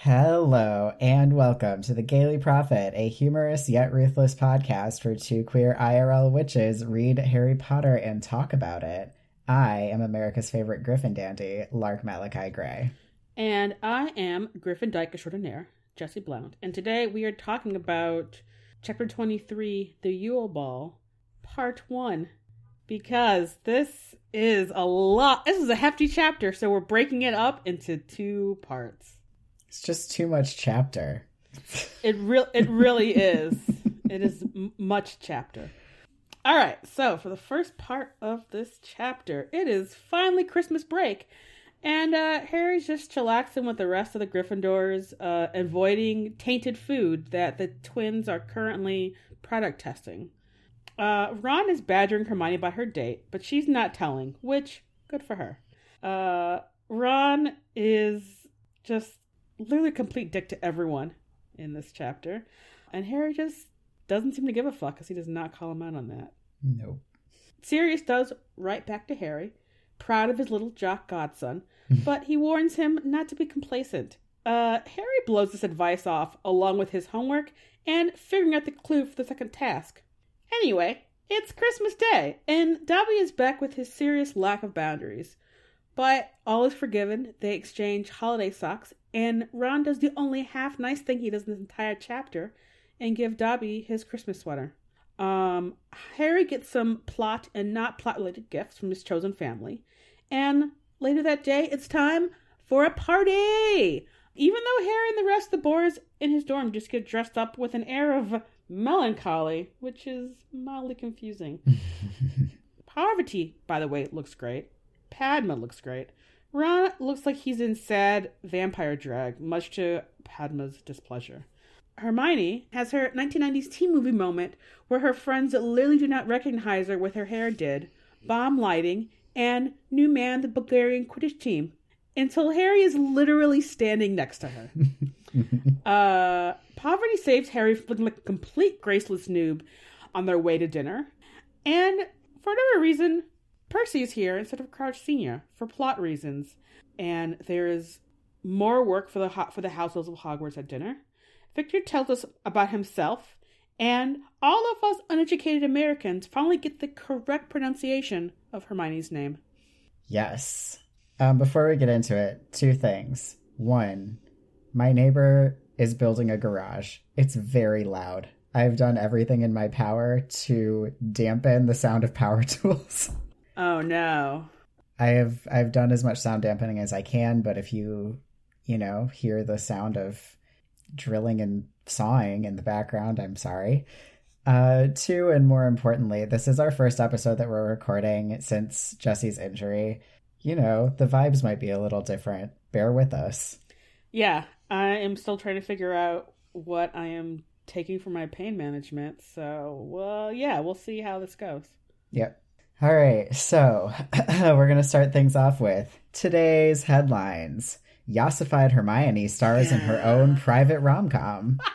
Hello, and welcome to the Gayly Prophet, a humorous yet ruthless podcast where two queer IRL witches read Harry Potter and talk about it. I am America's favorite Griffin dandy, Lark Malachi Gray. And I am Griffin Dyke extraordinaire, Jessie Blount. And today we are talking about Chapter 23, The Yule Ball, Part 1. Because this is a lot. This is a hefty chapter, so we're breaking it up into two parts. It's just too much chapter. It real it really is. It is m- much chapter. All right, so for the first part of this chapter, it is finally Christmas break, and uh, Harry's just chillaxing with the rest of the Gryffindors, uh, avoiding tainted food that the twins are currently product testing. Uh, Ron is badgering Hermione about her date, but she's not telling, which good for her. Uh, Ron is just literally a complete dick to everyone in this chapter, and Harry just doesn't seem to give a fuck because he does not call him out on that. Nope. Sirius does right back to Harry, proud of his little jock godson, but he warns him not to be complacent. Uh, Harry blows this advice off along with his homework and figuring out the clue for the second task. Anyway, it's Christmas Day, and Dobby is back with his serious lack of boundaries. But all is forgiven. They exchange holiday socks, and Ron does the only half nice thing he does in this entire chapter and give Dobby his Christmas sweater. Um, Harry gets some plot and not plot related gifts from his chosen family, and later that day, it's time for a party. Even though Harry and the rest of the boys in his dorm just get dressed up with an air of melancholy, which is mildly confusing. Parvati, by the way, looks great. Padma looks great. Ron looks like he's in sad vampire drag, much to Padma's displeasure. Hermione has her 1990s teen movie moment where her friends literally do not recognize her with her hair did, bomb lighting, and new man the Bulgarian Quidditch team until Harry is literally standing next to her. uh, Parvati saves Harry from looking like a complete graceless noob on their way to dinner. And for whatever reason, Percy is here instead of Crouch Senior for plot reasons, and there is more work for the ho- for the house-elves of Hogwarts at dinner. Victor tells us about himself, and all of us uneducated Americans finally get the correct pronunciation of Hermione's name. Yes. Um, before we get into it, two things. One, my neighbor is building a garage. It's very loud. I've done everything in my power to dampen the sound of power tools. Oh no. I have I've done as much sound dampening as I can, but if you, you know, hear the sound of drilling and sawing in the background, I'm sorry. Uh, two, and more importantly, this is our first episode that we're recording since Jessie's injury. You know, the vibes might be a little different. Bear with us. Yeah, I am still trying to figure out what I am taking for my pain management. So, well, yeah, we'll see how this goes. Yep. All right, so we're going to start things off with today's headlines. Yassified Hermione stars in her own private rom com.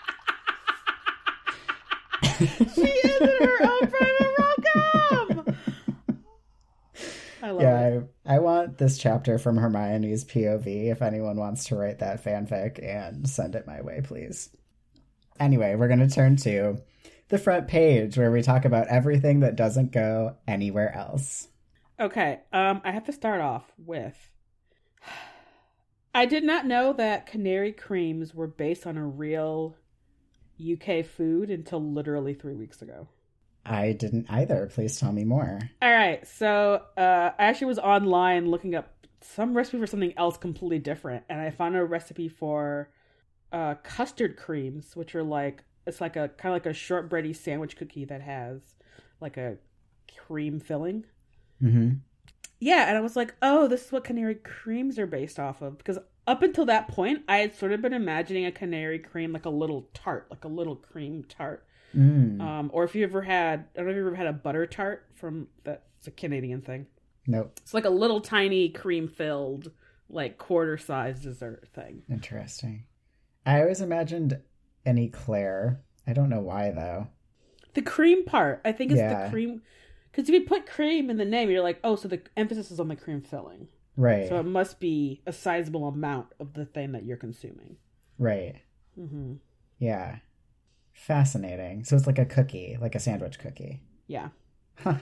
she is in her own private rom-com. I love Yeah, it. I, I want this chapter from Hermione's POV. If anyone wants to write that fanfic and send it my way, please. Anyway, we're going to turn to the front page where we talk about everything that doesn't go anywhere else. Okay, um, I have to start off with. I did not know that canary creams were based on a real UK food until literally three weeks ago. I didn't either. Please tell me more. All right, so uh, I actually was online looking up some recipe for something else completely different, and I found a recipe for uh, custard creams, which are like it's like a kind of like a shortbready sandwich cookie that has like a cream filling. Mm-hmm. yeah, and I was like, oh, this is what canary creams are based off of. Because up until that point, I had sort of been imagining a canary cream like a little tart, like a little cream tart. Mm. Um, or if you ever had, I don't know if you ever had a butter tart from that's a Canadian thing. nope. It's like a little tiny cream filled, like quarter size dessert thing. Interesting. I always imagined an eclair. I don't know why though. The cream part, I think, is Yeah. the cream. Because if you put cream in the name, you're like, oh, so the emphasis is on the cream filling. Right. So it must be a sizable amount of the thing that you're consuming. right. Mm-hmm. Yeah. Fascinating. So it's like a cookie, like a sandwich cookie. Yeah. Huh.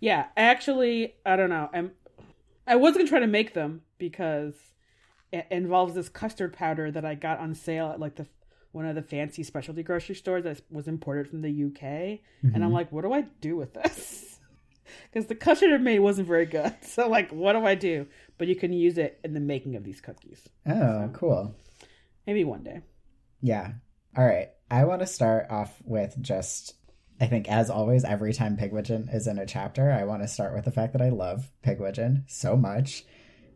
Yeah. Actually, I don't know. I'm. I was gonna try to make them because it involves this custard powder that I got on sale at like the one of the fancy specialty grocery stores that was imported from the UK, and I'm Mhm. like, what do I do with this? Because the custard it made wasn't very good. So like, what do I do? But you can use it in the making of these cookies. Oh, cool. Maybe one day. Yeah. All right. I want to start off with just, I think, as always, every time Pigwidgeon is in a chapter, I want to start with the fact that I love Pigwidgeon so much.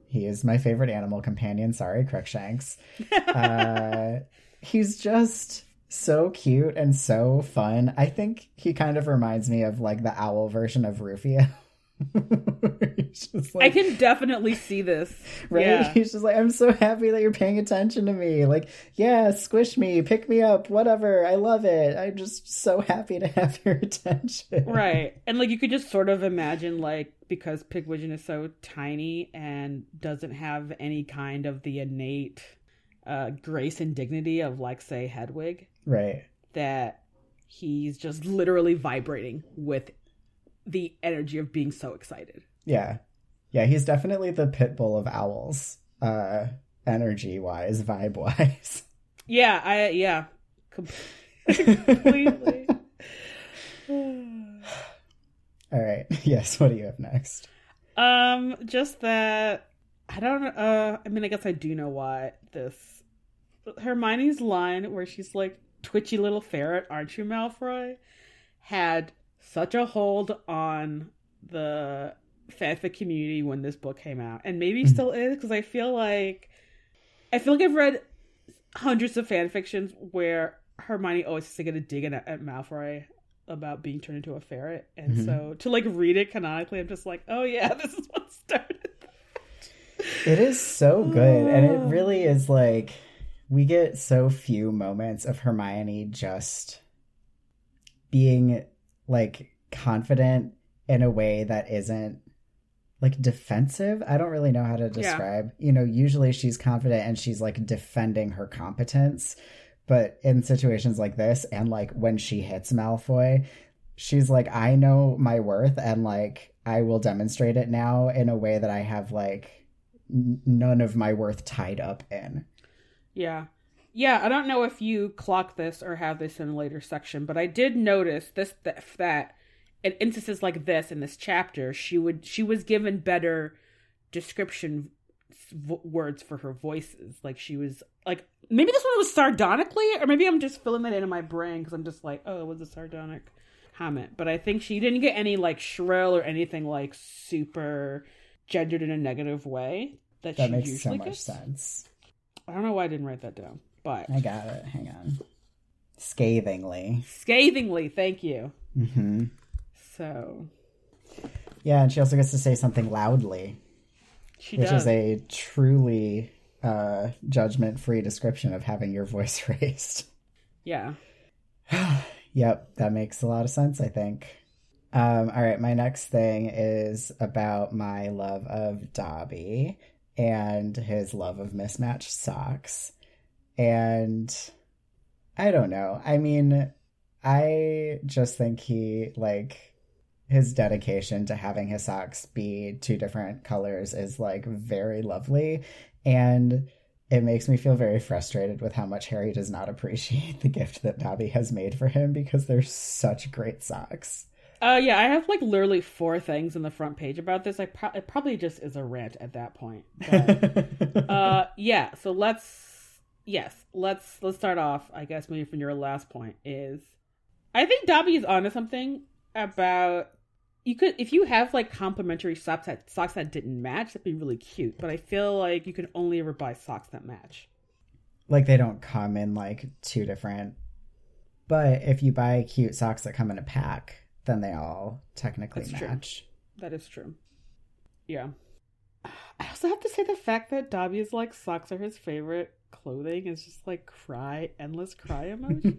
He is my favorite animal companion. Sorry, Crookshanks. Uh, he's just so cute and so fun. I think he kind of reminds me of like the owl version of Rufio. Just I can definitely see this. right? Yeah. He's just like, I'm so happy that you're paying attention to me. Like, yeah, squish me, pick me up, whatever. I love it. I'm just so happy to have your attention. right and like you could just sort of imagine like because pigwidgeon is so tiny and doesn't have any kind of the innate uh grace and dignity of like say hedwig Right. that he's just literally vibrating with the energy of being so excited Yeah. Yeah, he's definitely the pit bull of owls, uh, energy wise, vibe wise. yeah i yeah Com- completely All right. Yes, what do you have next? Um, just that I don't know. Uh, I mean, I guess I do know why this Hermione's line where she's like, "Twitchy little ferret, aren't you, Malfoy?" had such a hold on the fanfic community when this book came out, and maybe Mhm. still is because I feel like I feel like I've read hundreds of fan fictions where Hermione always has to get a dig at, at Malfoy about being turned into a ferret, and Mhm. so to like read it canonically, I'm just like, oh yeah, this is what started. It is so good, and it ah. really is like we get so few moments of Hermione just being like confident in a way that isn't like defensive. I don't really know how to describe. You know, usually she's confident and she's like defending her competence, but in situations like this and like when she hits Malfoy, she's like I know my worth and like I will demonstrate it now in a way that I have like none of my worth tied up in. Yeah. Yeah, I don't know if you clock this or have this in a later section, but I did notice this that, that in instances like this in this chapter, she would she was given better description words for her voices. Like she was like maybe this one was sardonically, or maybe I'm just filling that in in my brain because I'm just like, oh, it was a sardonic comment. But I think she didn't get any like shrill or anything like super gendered in a negative way that, That she makes so much gets. sense. I don't know why I didn't write that down, but I got it. Hang on. Scathingly. scathingly, thank you. hmm So Yeah, and she also gets to say something loudly, she which does. is a truly uh, judgment-free description of having your voice raised. yeah. yep, that makes a lot of sense, I think. Um, all right, my next thing is about my love of Dobby and his love of mismatched socks. And I don't know. I mean, I just think he, like, his dedication to having his socks be two different colors is, like, very lovely. And it makes me feel very frustrated with how much Harry does not appreciate the gift that Dobby has made for him because they're such great socks. Uh yeah, I have like literally four things in the front page about this. I pro- it probably just is a rant at that point. But, uh yeah, so let's yes, let's let's start off, I guess maybe from your last point is I think Dobby is onto something about you could if you have like complementary socks that socks that didn't match, that'd be really cute. But I feel like you can only ever buy socks that match. Like they don't come in like two different. But if you buy cute socks that come in a pack, then they all technically That's true. match. That is true. Yeah. I also have to say the fact that Dobby's like socks are his favorite clothing is just like cry, endless cry emoji.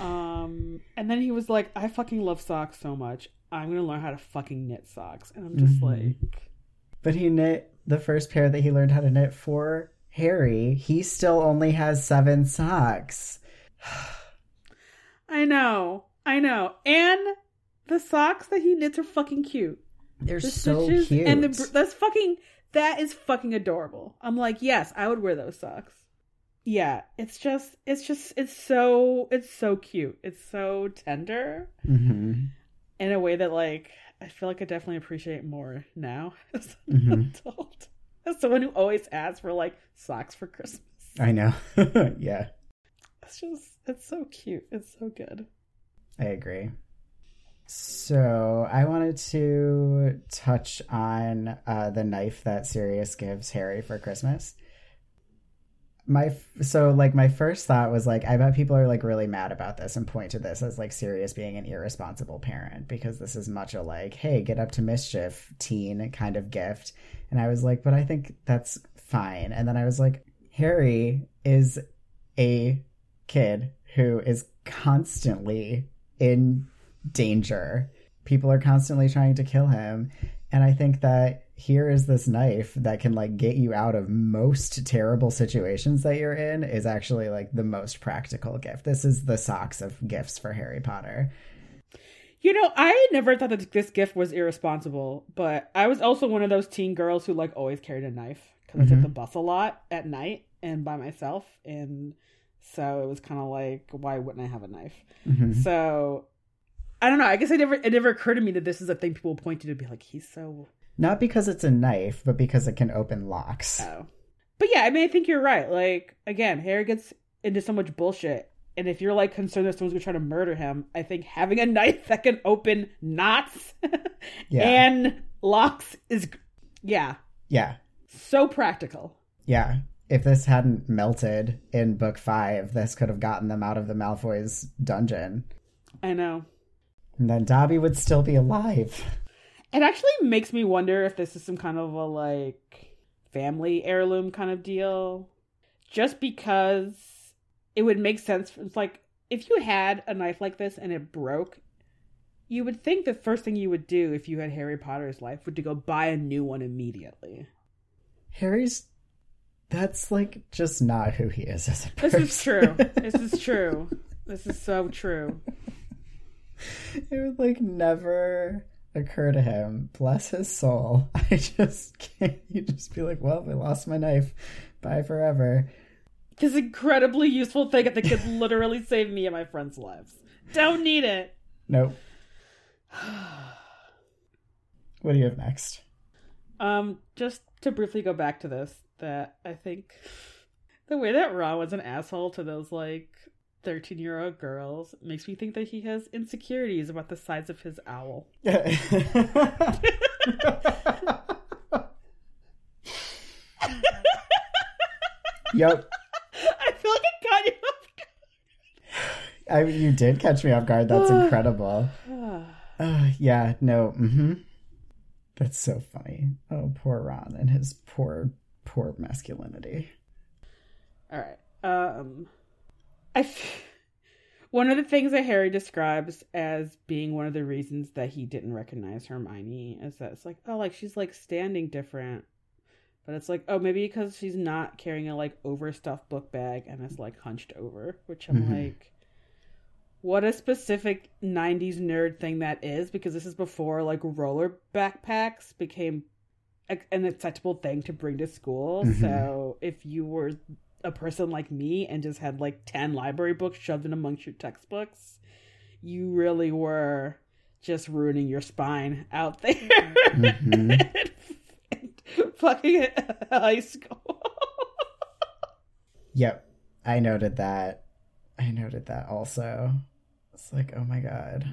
um, and then he was like, "I fucking love socks so much. I'm gonna learn how to fucking knit socks." And I'm just Mhm. like, But he knit the first pair that he learned how to knit for Harry. He still only has seven socks. I know, I know, and the socks that he knits are fucking cute. They're The so stitches cute. and the that's fucking that is fucking adorable. I'm like, yes, I would wear those socks. Yeah, it's just, it's just, it's so, it's so cute. It's so tender Mhm. in a way that, like, I feel like I definitely appreciate more now as an Mhm. adult. As someone who always asks for like socks for Christmas. I know. yeah, It's just, it's so cute. It's so good. I agree. So I wanted to touch on uh, the knife that Sirius gives Harry for Christmas. My so like my first thought was like I bet people are like really mad about this and point to this as like Sirius being an irresponsible parent because this is much a like hey get up to mischief teen kind of gift and I was like but I think that's fine and then I was like Harry is a kid who is constantly in danger. People are constantly trying to kill him. And I think that here is this knife that can like get you out of most terrible situations that you're in is actually like the most practical gift. This is the socks of gifts for Harry Potter. You know, I never thought that this gift was irresponsible, but I was also one of those teen girls who like always carried a knife because I Mhm. took the bus a lot at night and by myself, and so it was kind of like, why wouldn't I have a knife? Mhm. So I don't know. I guess I never it never occurred to me that this is a thing people point to to be like, he's so Not because it's a knife, but because it can open locks. oh. But yeah, I mean, I think you're right. Like again, Harry gets into so much bullshit. And if you're like concerned that someone's gonna try to murder him, I think having a knife that can open knots Yeah. and locks is yeah yeah. so practical Yeah. If this hadn't melted in book five, this could have gotten them out of the Malfoy's dungeon. i know And then Dobby would still be alive. it actually makes me wonder if this is some kind of a like family heirloom kind of deal just because it would make sense it's like if you had a knife like this and it broke you would think the first thing you would do if you had harry potter's life would to go buy a new one immediately Harry's that's like just not who he is as a person. this is true this is true this is so true it would like never occur to him. Bless his soul. I just can't you just be like, Well, I lost my knife. Bye forever. this incredibly useful thing that could literally save me and my friends' lives. Don't need it. Nope. What do you have next? Um, just to briefly go back to this, that I think the way that Ron was an asshole to those like thirteen year old girls makes me think that he has insecurities about the size of his owl. yep. I feel like it got you off guard. I mean, you did catch me off guard. That's incredible. Uh, yeah, no. Mm-hmm. That's so funny. Oh, poor Ron and his poor, poor masculinity. All right. Um, I. F- one of the things that Harry describes as being one of the reasons that he didn't recognize Hermione is that it's like, oh, like she's like standing different, but it's like, oh, maybe because she's not carrying a like overstuffed book bag and it's like hunched over, which I'm Mhm. like, what a specific '90s nerd thing that is, because this is before like roller backpacks became a- an acceptable thing to bring to school. Mhm. So if you were a person like me and just had like 10 library books shoved in amongst your textbooks, you really were just ruining your spine out there. Mhm. Fucking high school. Yep, I noted that. I noted that also. It's like, oh my god.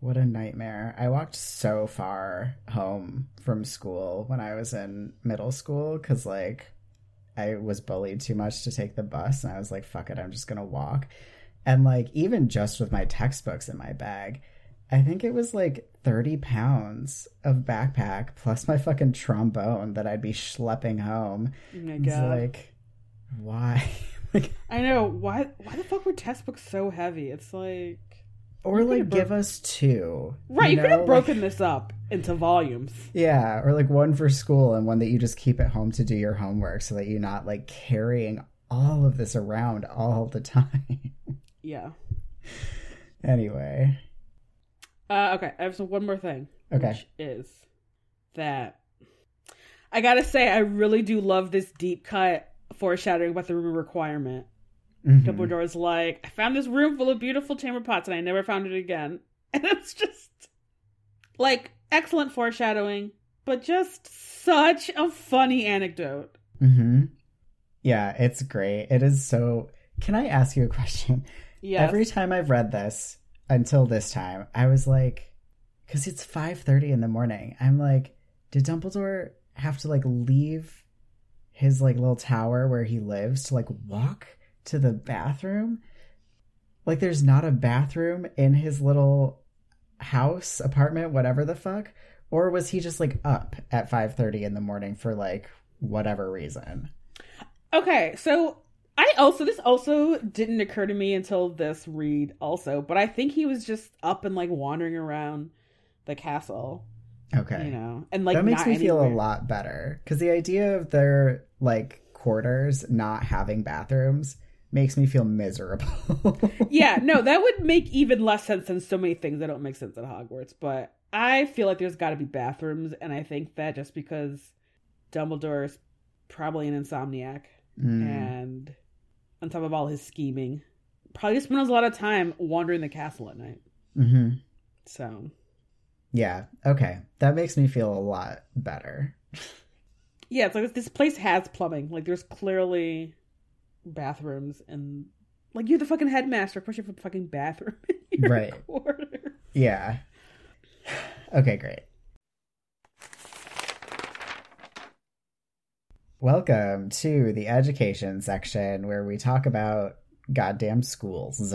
What a nightmare. I walked so far home from school when I was in middle school because, like, I was bullied too much to take the bus. And I was like, fuck it, I'm just going to walk. And, like, even just with my textbooks in my bag, I think it was like 30 pounds of backpack plus my fucking trombone that I'd be schlepping home. Oh my It's like, why? like, I know. Why why the fuck were textbooks so heavy? It's like or like, give us two. Right, you, could know? have Like- broken this up into volumes. Yeah, or like one for school and one that you just keep at home to do your homework so that you're not like carrying all of this around all the time. Yeah. anyway, Uh, okay, I have some, one more thing. Okay. Which is that I gotta say, I really do love this deep cut foreshadowing about the room requirement. Mhm. Dumbledore's like, I found this room full of beautiful chamber pots and I never found it again. And it's just like excellent foreshadowing, but just such a funny anecdote. Mhm. yeah, it's great. It is so. Can I ask you a question? Yes. Every time I've read this until this time, I was like, because it's five thirty in the morning. I'm like, did Dumbledore have to like leave his like little tower where he lives to like walk to the bathroom? Like, there's not a bathroom in his little house, apartment, whatever the fuck. Or was he just like up at five thirty in the morning for like whatever reason? Okay, so I also this also didn't occur to me until this read also, but I think he was just up and like wandering around the castle, Okay. you know, and like that makes me feel a lot better because the idea of their like quarters not having bathrooms makes me feel miserable. yeah, no, that would make even less sense than so many things that don't make sense at Hogwarts. But I feel like there's got to be bathrooms, and I think that just because Dumbledore is probably an insomniac, Mm. and on top of all his scheming, probably spends a lot of time wandering the castle at night. hmm So Yeah. Okay. That makes me feel a lot better. yeah, it's like this place has plumbing. Like there's clearly bathrooms, and like you're the fucking headmaster. Of course, you have a fucking bathroom Right. Yeah. Okay, great. Welcome to the education section where we talk about goddamn schools.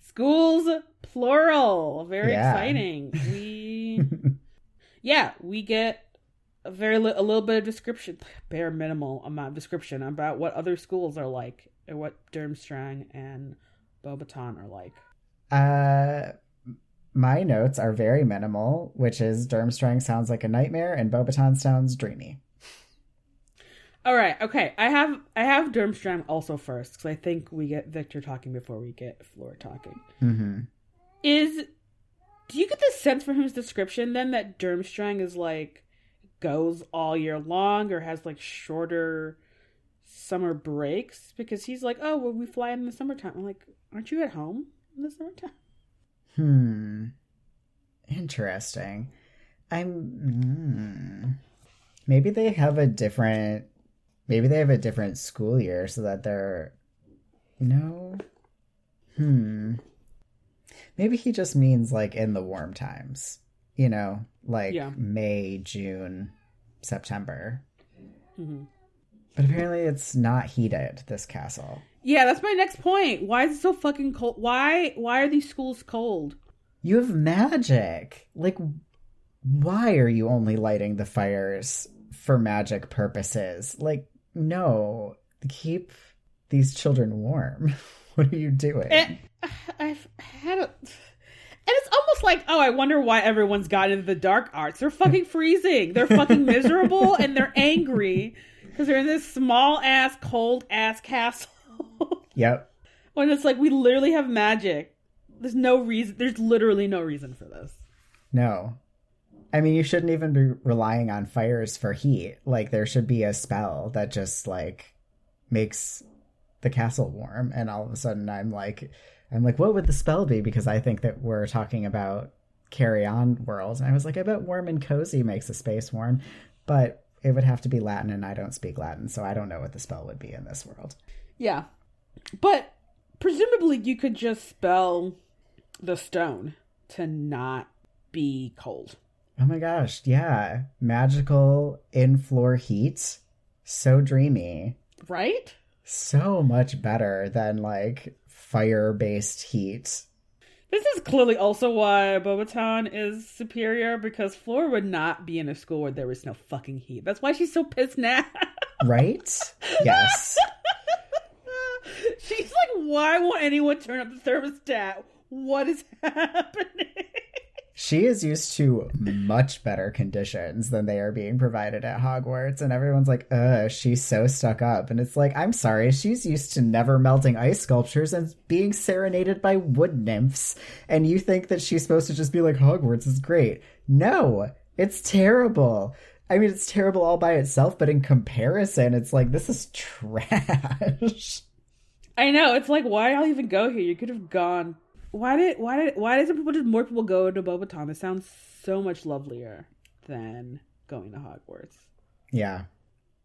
Schools, plural. Very Yeah. exciting. We, yeah, we get a very li- a little bit of description, bare minimal amount of description about what other schools are like, and what Durmstrang and Beauxbaton are like. Uh, my notes are very minimal, which is Durmstrang sounds like a nightmare and Beauxbaton sounds dreamy. All right, okay. I have I have Durmstrang also first because I think we get Victor talking before we get Fleur talking. Mm-hmm. Is do you get the sense from his description then that Durmstrang is like goes all year long or has like shorter summer breaks because he's like, oh, well, we fly in the summertime. I'm like, aren't you at home in the summertime? Hmm. Interesting. I'm. Hmm. Maybe they have a different. Maybe they have a different school year so that they're. No. Hmm. Maybe he just means like in the warm times. You know, like Yeah. May, June, September. hmm But apparently it's not heated, this castle. Yeah, that's my next point. Why is it so fucking cold? Why why are these schools cold? You have magic. Like, why are you only lighting the fires for magic purposes? Like, no. Keep these children warm. what are you doing? And I've had a. And it's almost like, oh, I wonder why everyone's got into the dark arts. They're fucking freezing. They're fucking miserable and they're angry because they're in this small ass, cold ass castle. yep. when it's like, we literally have magic. There's no reason. There's literally no reason for this. No. I mean, you shouldn't even be relying on fires for heat. Like, there should be a spell that just, like, makes the castle warm. And all of a sudden, I'm like, I'm like, what would the spell be? Because I think that we're talking about carry on worlds. And I was like, I bet warm and cozy makes a space warm. But it would have to be Latin, and I don't speak Latin. So I don't know what the spell would be in this world. Yeah. But presumably you could just spell the stone to not be cold. Oh my gosh, yeah. Magical in floor heat. So dreamy. Right? So much better than like fire based heat. This is clearly also why Beauxbaton is superior because Fleur would not be in a school where there was no fucking heat. That's why she's so pissed now. Right? Yes. she's like, why won't anyone turn up the thermostat? What is happening? She is used to much better conditions than they are being provided at Hogwarts, and everyone's like, ugh, she's so stuck up. And it's like, I'm sorry, she's used to never melting ice sculptures and being serenaded by wood nymphs. And you think that she's supposed to just be like, Hogwarts is great. No, it's terrible. I mean, it's terrible all by itself, but in comparison, it's like, this is trash. I know. It's like, why I'll even go here? You could have gone why did why did why doesn't people just more people go to Beauxbaton? It sounds so much lovelier than going to Hogwarts. Yeah.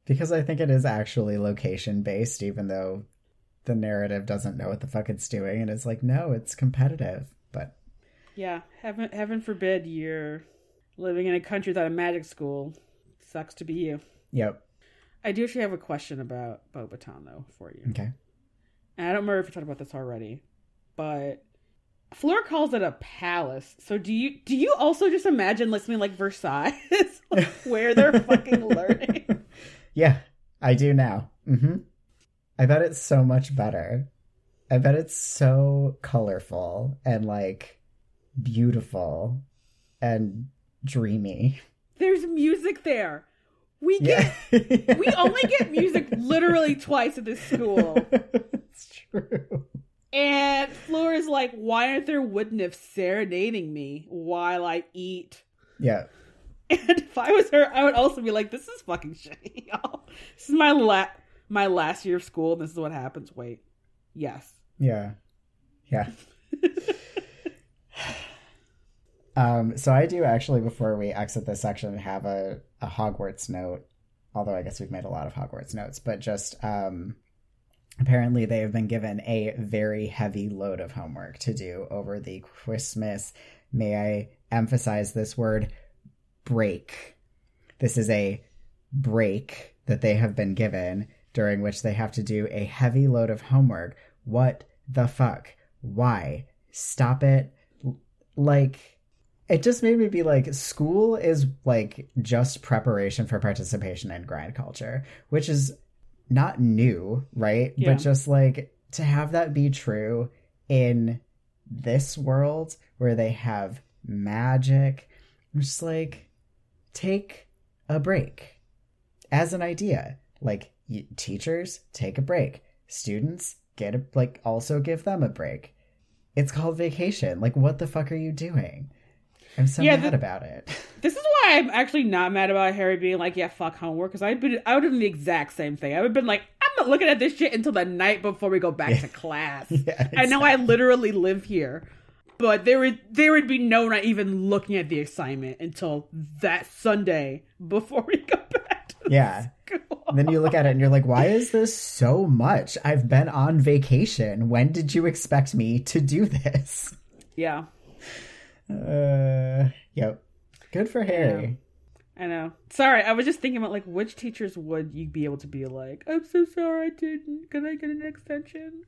Because I think it is actually location based, even though the narrative doesn't know what the fuck it's doing and it's like, no, it's competitive. But Yeah. Heaven heaven forbid you're living in a country without a magic school. Sucks to be you. Yep. I do actually have a question about Beauxbaton though for you. Okay. And I don't remember if we talked about this already, but Fleur calls it a palace. So do you do you also just imagine listening like Versailles, like where they're fucking learning? Yeah, I do now. Mm-hmm. I bet it's so much better. I bet it's so colorful and like beautiful and dreamy. There's music there. We Yeah. get we only get music literally twice at this school. it's true. And Fleur is like, why aren't there wood nymphs serenading me while I eat? Yeah. And if I was her, I would also be like, this is fucking shitty, y'all. This is my la- my last year of school, and this is what happens. Wait. Yes. Yeah. Yeah. um, so I do actually, before we exit this section, have a, a Hogwarts note. Although I guess we've made a lot of Hogwarts notes, but just um, apparently they have been given a very heavy load of homework to do over the Christmas. May I emphasize this word break? This is a break that they have been given during which they have to do a heavy load of homework. What the fuck? Why? Stop it. Like, it just made me be like, school is like just preparation for participation in grind culture, which is not new, right? Yeah. But just like to have that be true in this world where they have magic, I'm just like, take a break as an idea. Like, y- teachers, take a break. Students, get a, like, also give them a break. It's called vacation. Like, what the fuck are you doing? I'm so Yeah, mad the- about it. This is why I'm actually not mad about Harry being like, yeah, fuck homework, because I'd been, I would have done the exact same thing. I would have been like, I'm not looking at this shit until the night before we go back Yeah. to class. Yeah, I know I literally live here, but there would there would be no not even looking at the assignment until that Sunday before we go back. To Yeah. school. And then you look at it and you're like, why is this so much? I've been on vacation. When did you expect me to do this? yeah, Uh, yep. Good for Harry. I know. Sorry, I was just thinking about like which teachers would you be able to be like, I'm so sorry I didn't. Can I get an extension?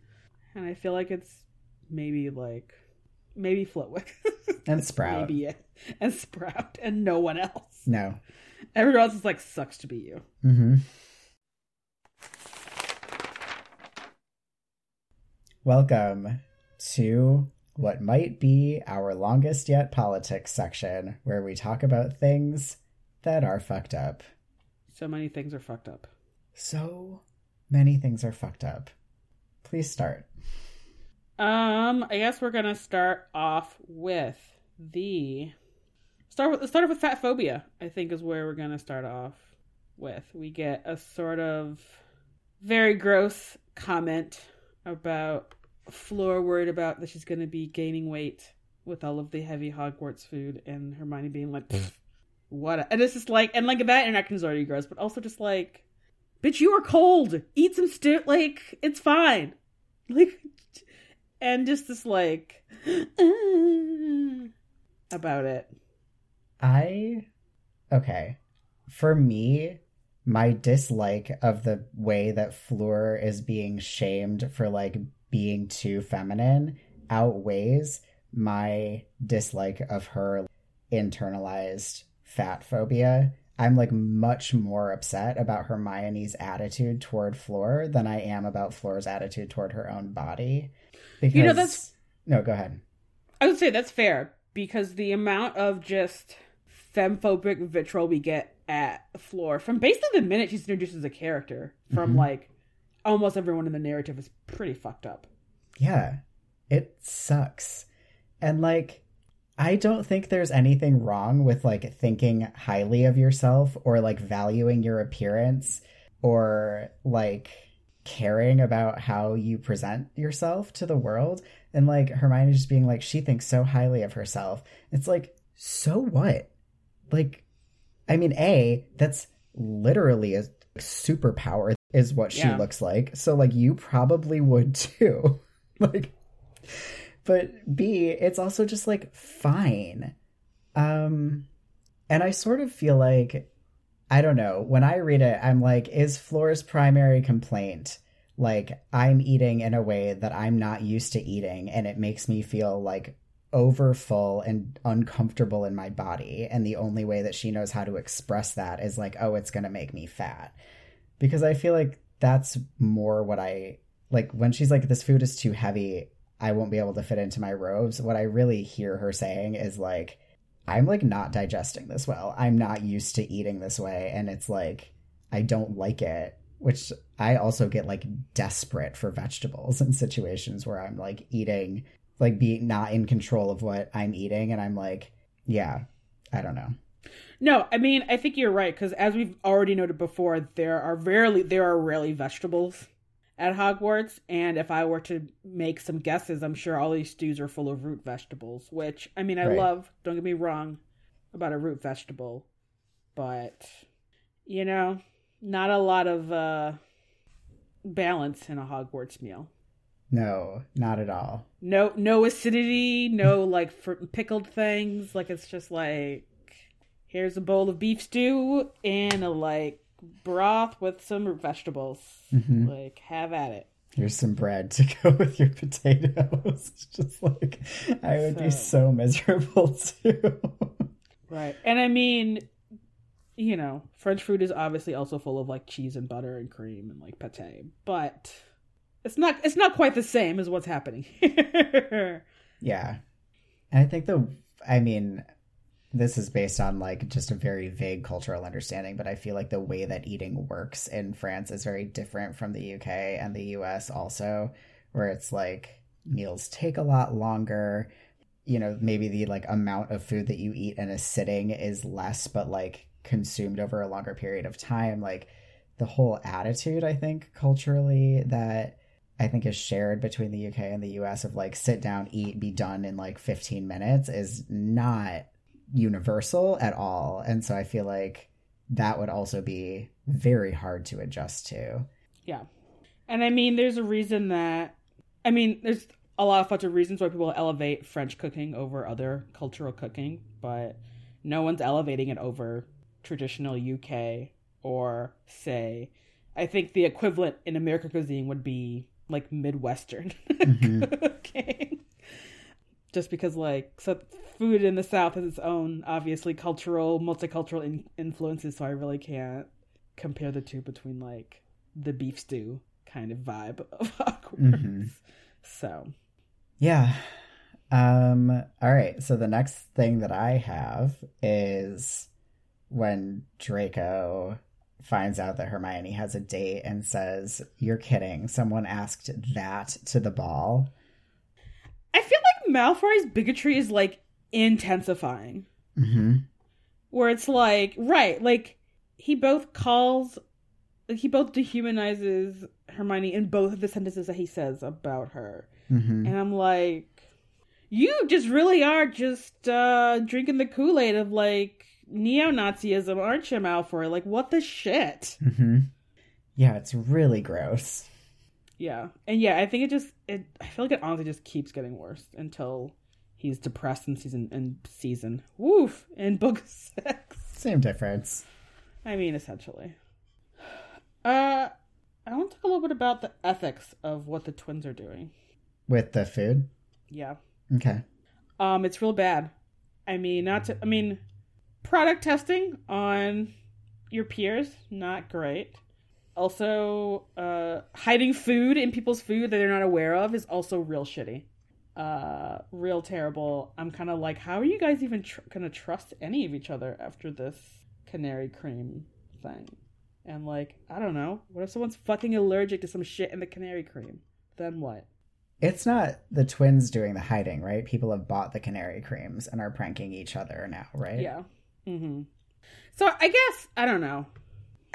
And I feel like it's maybe like maybe Flitwick And Sprout. maybe it. and Sprout and no one else. No. Everyone else is like sucks to be you. Mm-hmm. Welcome to what might be our longest yet politics section, where we talk about things that are fucked up. So many things are fucked up. So many things are fucked up. Please start. Um, I guess we're gonna start off with the start with let's start off with fat phobia. I think is where we're gonna start off with. We get a sort of very gross comment about Fleur worried about that she's gonna be gaining weight with all of the heavy Hogwarts food, and Hermione being like, "What?" a-" And it's just like, and like that interaction is already gross, but also just like, "Bitch, you are cold. Eat some stew. Like it's fine." Like and just this like ah, about it. I okay. For me, my dislike of the way that Fleur is being shamed for like being too feminine outweighs my dislike of her internalized fat phobia. I'm like much more upset about Hermione's attitude toward Fleur than I am about Fleur's attitude toward her own body. Because You know, that's- no, go ahead. I would say that's fair because the amount of just femphobic vitriol we get at Fleur from basically the minute she's introduced as a character from Mhm. like almost everyone in the narrative is pretty fucked up. Yeah, it sucks. And like, I don't think there's anything wrong with like thinking highly of yourself or like valuing your appearance or like caring about how you present yourself to the world. And like Hermione just being like, she thinks so highly of herself. It's like, so what? Like, I mean, A, that's literally a superpower, is what she Yeah. looks like. So, like, you probably would too. like, but B, it's also just like fine. Um, and I sort of feel like, I don't know, when I read it, I'm like, is Fleur's primary complaint like I'm eating in a way that I'm not used to eating, and it makes me feel like over full and uncomfortable in my body. And the only way that she knows how to express that is like, oh, it's going to make me fat. Because I feel like that's more what I like when she's like, this food is too heavy. I won't be able to fit into my robes. What I really hear her saying is like, I'm like not digesting this well. I'm not used to eating this way. And it's like, I don't like it, which I also get like desperate for vegetables in situations where I'm like eating, like being not in control of what I'm eating. And I'm like, yeah, I don't know. No, I mean I think you're right because as we've already noted before, there are rarely there are rarely vegetables at Hogwarts, and if I were to make some guesses, I'm sure all these stews are full of root vegetables. Which I mean I Right. love. Don't get me wrong about a root vegetable, but you know, not a lot of uh balance in a Hogwarts meal. No, not at all. No, no acidity, no like pickled things. Like it's just like here's a bowl of beef stew and a like broth with some vegetables. Mhm. Like have at it. Here's some bread to go with your potatoes. It's just like, I would be So- so miserable too. Right. And I mean, you know, French food is obviously also full of like cheese and butter and cream and like pate, but it's not it's not quite the same as what's happening here. Yeah. And I think the, I mean, this is based on like just a very vague cultural understanding, but I feel like the way that eating works in France is very different from the UK and the US also, where it's like meals take a lot longer. You know, maybe the like amount of food that you eat in a sitting is less, but like consumed over a longer period of time. Like the whole attitude, I think, culturally that I think is shared between the UK and the US of like sit down, eat, be done in like 15 minutes is not universal at all. And so I feel like that would also be very hard to adjust to. Yeah. And I mean, there's a reason that, I mean, there's a lot of bunch of reasons why people elevate French cooking over other cultural cooking, but no one's elevating it over traditional UK or, say, I think the equivalent in American cuisine would be like Midwestern Mhm. cooking. Just because, like, so food in the South has its own, obviously, cultural, multicultural in- influences, so I really can't compare the two between, like, the beef stew kind of vibe of Hogwarts. Mhm. So, Yeah. Um all right, so the next thing that I have is when Draco finds out that Hermione has a date and says, "You're kidding. Someone asked that to the ball." I feel like Malfoy's bigotry is, like, intensifying. Mhm. Where it's like, right, like, he both calls, like, he both dehumanizes Hermione in both of the sentences that he says about her. Mhm. And I'm like, you just really are just uh drinking the Kool-Aid of like neo-Nazism, aren't you, Malfoy? Like, what the shit? Mhm. Yeah, it's really gross. Yeah. And yeah, I think it just it I feel like it honestly just keeps getting worse until he's depressed in season in season. Woof in book six. Same difference. I mean, essentially. Uh, I want to talk a little bit about the ethics of what the twins are doing. With the food? Yeah. Okay. Um, it's real bad. I mean, not to. I mean, product testing on your peers not great. Also, uh, hiding food in people's food that they're not aware of is also real shitty. Uh, real terrible. I'm kind of like, how are you guys even tr- gonna trust any of each other after this canary cream thing? And like, I don't know. What if someone's fucking allergic to some shit in the canary cream? Then what? It's not the twins doing the hiding, right? People have bought the canary creams and are pranking each other now, right? Yeah. Mm-hmm. So I guess I don't know.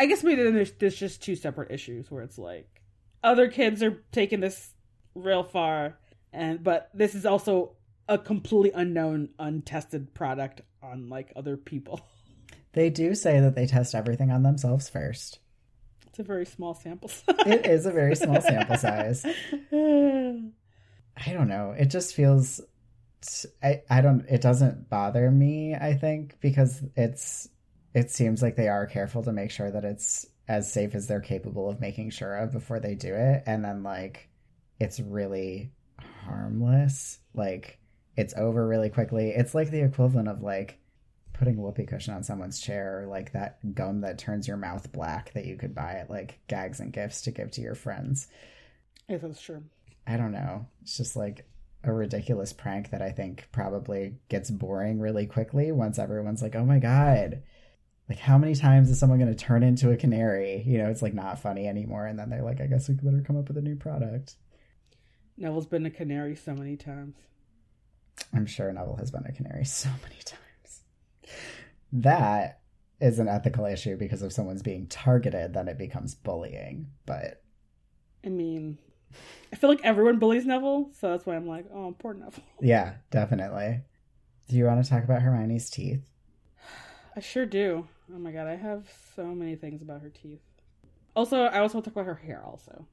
I guess maybe there's there's just two separate issues where it's like other kids are taking this real far, and but this is also a completely unknown, untested product on like other people. They do say that they test everything on themselves first. It's a very small sample size. It is a very small sample size. I don't know. It just feels I I don't it doesn't bother me, I think, because it's it seems like they are careful to make sure that it's as safe as they're capable of making sure of before they do it and then like it's really harmless. Like it's over really quickly. It's like the equivalent of like putting a whoopee cushion on someone's chair or like that gum that turns your mouth black that you could buy at like gags and gifts to give to your friends. yes, that's true. I don't know. It's just like a ridiculous prank that I think probably gets boring really quickly once everyone's like, oh my God. Like, how many times is someone going to turn into a canary? You know, it's like not funny anymore. And then they're like, I guess we better come up with a new product. Neville's been a canary so many times. I'm sure Neville has been a canary so many times. That is an ethical issue because if someone's being targeted, then it becomes bullying. But I mean, I feel like everyone bullies Neville, so that's why I'm like, oh, poor Neville. yeah, definitely. Do you want to talk about Hermione's teeth? I sure do. Oh my god, I have so many things about her teeth. Also, I also want to talk about her hair also.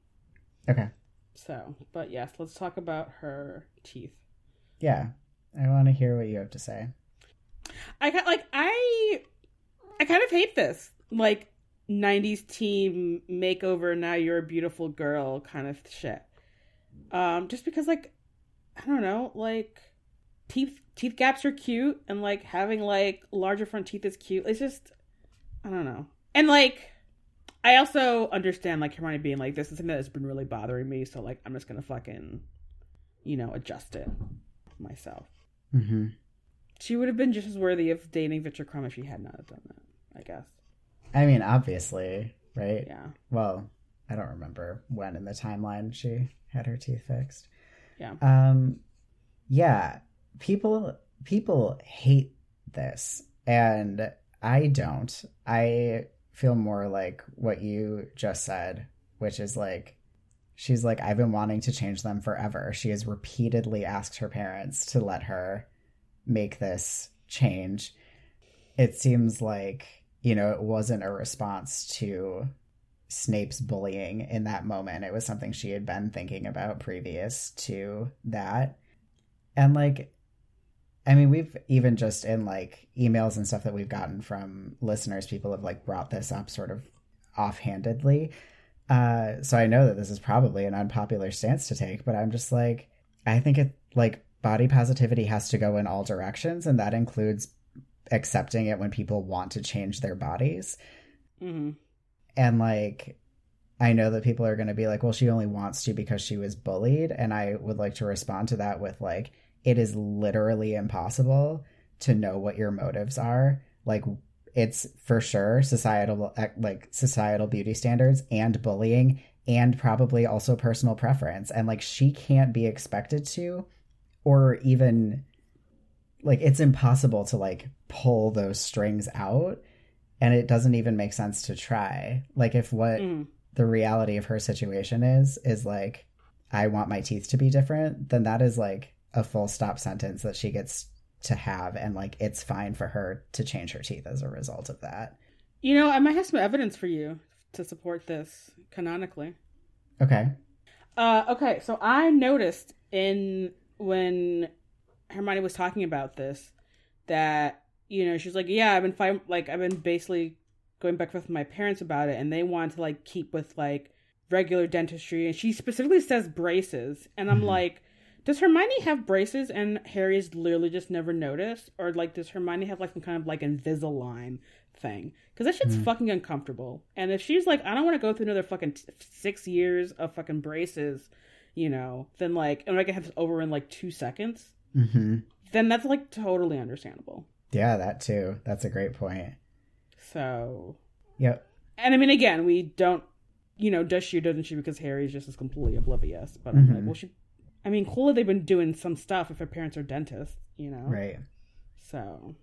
Okay. So, but yes, let's talk about her teeth. Yeah. I want to hear what you have to say. I got like I I kind of hate this. Like 90s team makeover now you're a beautiful girl kind of shit. Um just because like I don't know, like teeth teeth gaps are cute and like having like larger front teeth is cute. It's just I don't know. And like I also understand like Hermione being like this is something that has been really bothering me, so like I'm just gonna fucking you know adjust it myself. Mm-hmm. She would have been just as worthy of dating Viktor Krum if she had not done that. I guess. I mean, obviously, right? Yeah. Well, I don't remember when in the timeline she had her teeth fixed. Yeah. Um, yeah. People people hate this, and I don't. I feel more like what you just said, which is like she's like I've been wanting to change them forever. She has repeatedly asked her parents to let her make this change. It seems like, you know, it wasn't a response to Snape's bullying in that moment. It was something she had been thinking about previous to that. And like I mean, we've even just in like emails and stuff that we've gotten from listeners, people have like brought this up sort of offhandedly. Uh, so I know that this is probably an unpopular stance to take, but I'm just like, I think it like body positivity has to go in all directions, and that includes accepting it when people want to change their bodies. Mm-hmm. And like, I know that people are going to be like, well, she only wants to because she was bullied. And I would like to respond to that with like, it is literally impossible to know what your motives are. Like, it's for sure societal like societal beauty standards and bullying and probably also personal preference and like she can't be expected to or even like it's impossible to like pull those strings out and it doesn't even make sense to try like if what Mm-hmm. the reality of her situation is is like i want my teeth to be different then that is like a full stop sentence that she gets to have and like it's fine for her to change her teeth as a result of that You know, I might have some evidence for you to support this canonically. okay Uh, okay, so I noticed in when Hermione was talking about this, that you know she's like, yeah, I've been fighting, like I've been basically going back with my parents about it, and they want to like keep with like regular dentistry, and she specifically says braces, and I'm Mhm. like. Does Hermione have braces and Harry's literally just never noticed? Or like does Hermione have like some kind of like Invisalign thing? Because that shit's Mhm. fucking uncomfortable. And if she's like, I don't want to go through another fucking t- six years of fucking braces, you know, then like, and I can have this over in like two seconds, hmm then that's like totally understandable. Yeah, that too. That's a great point. So, Yep. and I mean, again, we don't, you know, does she or doesn't she? Because Harry's just as completely oblivious. But I'm like, Mhm. well, she, I mean, cool. They've been doing some stuff if her parents are dentists, you know. Right. So,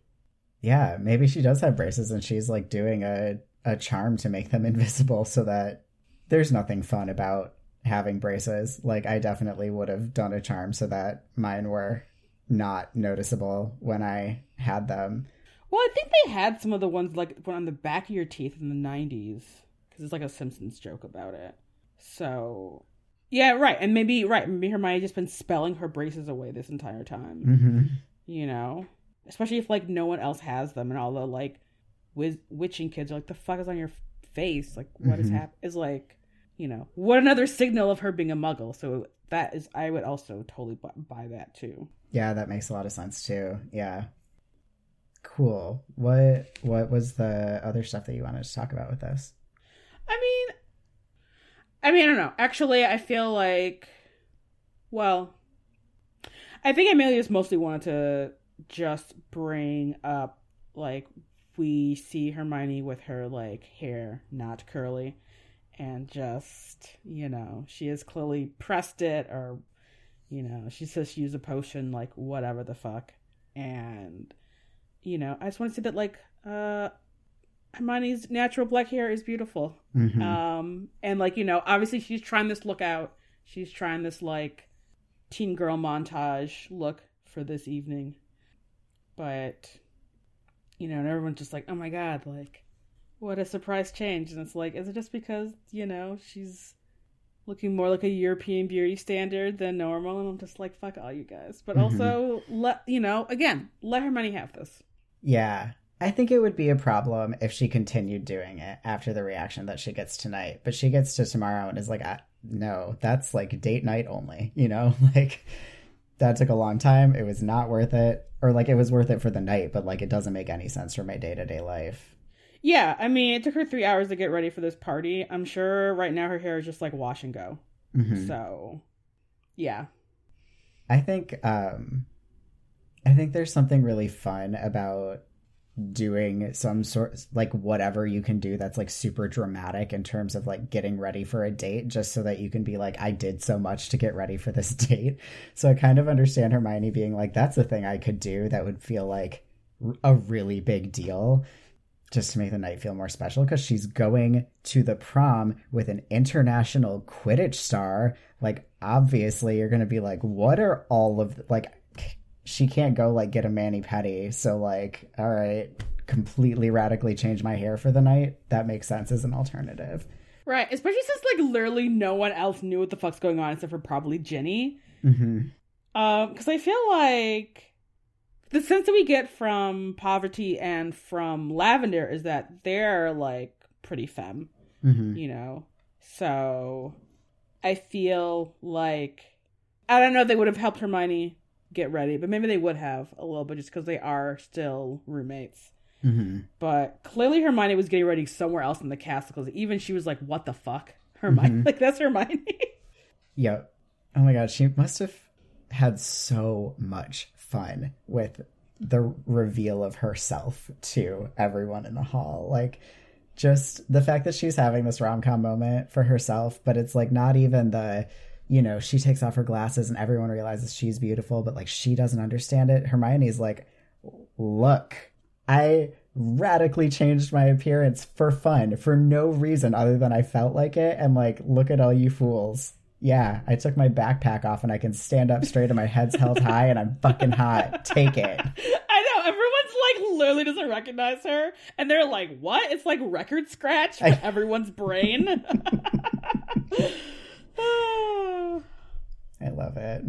Yeah, maybe she does have braces and she's like doing a, a charm to make them invisible so that there's nothing fun about having braces. Like, I definitely would have done a charm so that mine were not noticeable when I had them. well, I think they had some of the ones like on the back of your teeth in the '90s because it's like a Simpsons joke about it. So, yeah, right, and maybe right, maybe Hermione just been spelling her braces away this entire time. hmm you know especially if like no one else has them and all the like wiz- witching kids are like the fuck is on your face like what is Mhm. hap is like you know what another signal of her being a muggle so that is i would also totally bu- buy that too Yeah, that makes a lot of sense too. Yeah. Cool. What what was the other stuff that you wanted to talk about with this? i mean i mean i don't know. Actually i feel like well i think just mostly wanted to just bring up like we see hermione with her like hair not curly and just you know she has clearly pressed it or you know she says she used a potion like whatever the fuck. And you know i just want to say that like uh hermione's natural black hair is beautiful. Mhm. um and like you know obviously she's trying this look out. She's trying this like teen girl montage look for this evening. But you know and everyone's just like oh my god like what a surprise change. And it's like is it just because you know she's looking more like a european beauty standard than normal? And i'm just like fuck all you guys. But Mhm. also let you know again let Hermione have this. Yeah. I think it would be a problem if she continued doing it after the reaction that she gets tonight. But she gets to tomorrow and is like, I, no, that's like date night only, you know? Like, that took a long time. It was not worth it. Or like, it was worth it for the night, but like, it doesn't make any sense for my day to day life. yeah i mean it took her three hours to get ready for this party i'm sure right now her hair is just like wash and go Mhm. So, yeah. I think um I think there's something really fun about doing some sort like whatever you can do that's like super dramatic in terms of like getting ready for a date just so that you can be like I did so much to get ready for this date. So I kind of understand Hermione being like that's a thing I could do that would feel like a really big deal just to make the night feel more special because she's going to the prom with an international Quidditch star. Like, obviously, you're going to be like, what are all of the, like, she can't go like get a mani petty. So, like, all right, completely radically change my hair for the night. That makes sense as an alternative. Right. Especially since, like, literally no one else knew what the fuck's going on except for probably Ginny. hmm Um, because I feel like the sense that we get from Parvati and from Lavender is that they're, like, pretty femme, hmm you know? So I feel like, I don't know they would have helped Hermione get ready, but maybe they would have a little bit just because they are still roommates. hmm But clearly Hermione was getting ready somewhere else in the castle because even she was like, "What the fuck, Hermione? Mhm. Like that's Hermione." Yep. Oh my god, she must have had so much fun with the reveal of herself to everyone in the hall. Like just the fact that she's having this rom-com moment for herself, but it's like not even the you know, she takes off her glasses and everyone realizes she's beautiful, but like she doesn't understand it. Hermione's like, "Look, I radically changed my appearance for fun, for no reason other than I felt like it. And like, look at all you fools. Yeah, I took my backpack off and I can stand up straight and my head's held high and I'm fucking hot. Take it. I know everyone's like literally doesn't recognize her, and they're like, "What?" It's like record scratch for I- everyone's brain. I love it.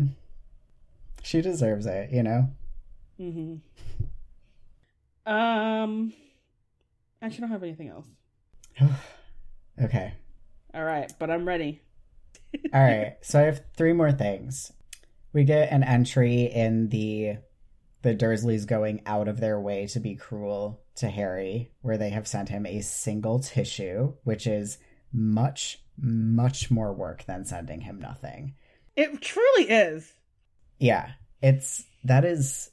she deserves it, you know? Mm-hmm. Um, I actually don't have anything else. okay. All right, but I'm ready. All right. So I have three more things. We get an entry in the the Dursleys going out of their way to be cruel to Harry, where they have sent him a single tissue, which is much, much more work than sending him nothing. It truly is. Yeah. It's that is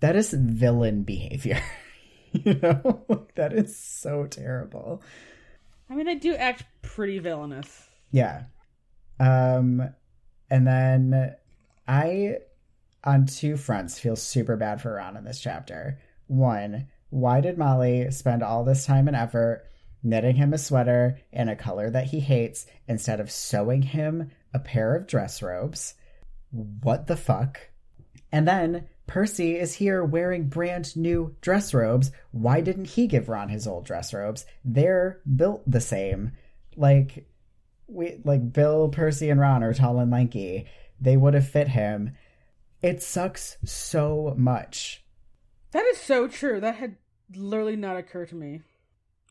that is villain behavior. you know? that is so terrible. I mean, I do act pretty villainous. Yeah. Um and then I on two fronts feel super bad for Ron in this chapter. One, why did Molly spend all this time and effort knitting him a sweater in a color that he hates instead of sewing him a pair of dress robes? What the fuck? And then Percy is here wearing brand new dress robes. Why didn't he give Ron his old dress robes? They're built the same. Like we like Bill, Percy, and Ron are tall and lanky. They would have fit him. It sucks so much. That is so true. That had literally not occurred to me.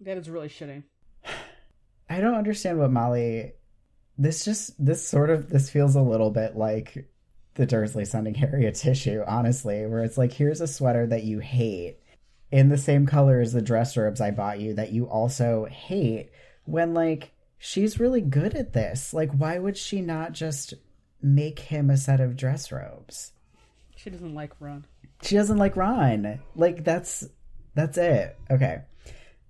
That is really shitty. I don't understand what Molly. This just this sort of this feels a little bit like the Dursley sending Harry a tissue, honestly, where it's like, here's a sweater that you hate in the same color as the dress robes I bought you that you also hate. When like she's really good at this, like why would she not just make him a set of dress robes? She doesn't like Ron. She doesn't like Ron. Like that's that's it. Okay.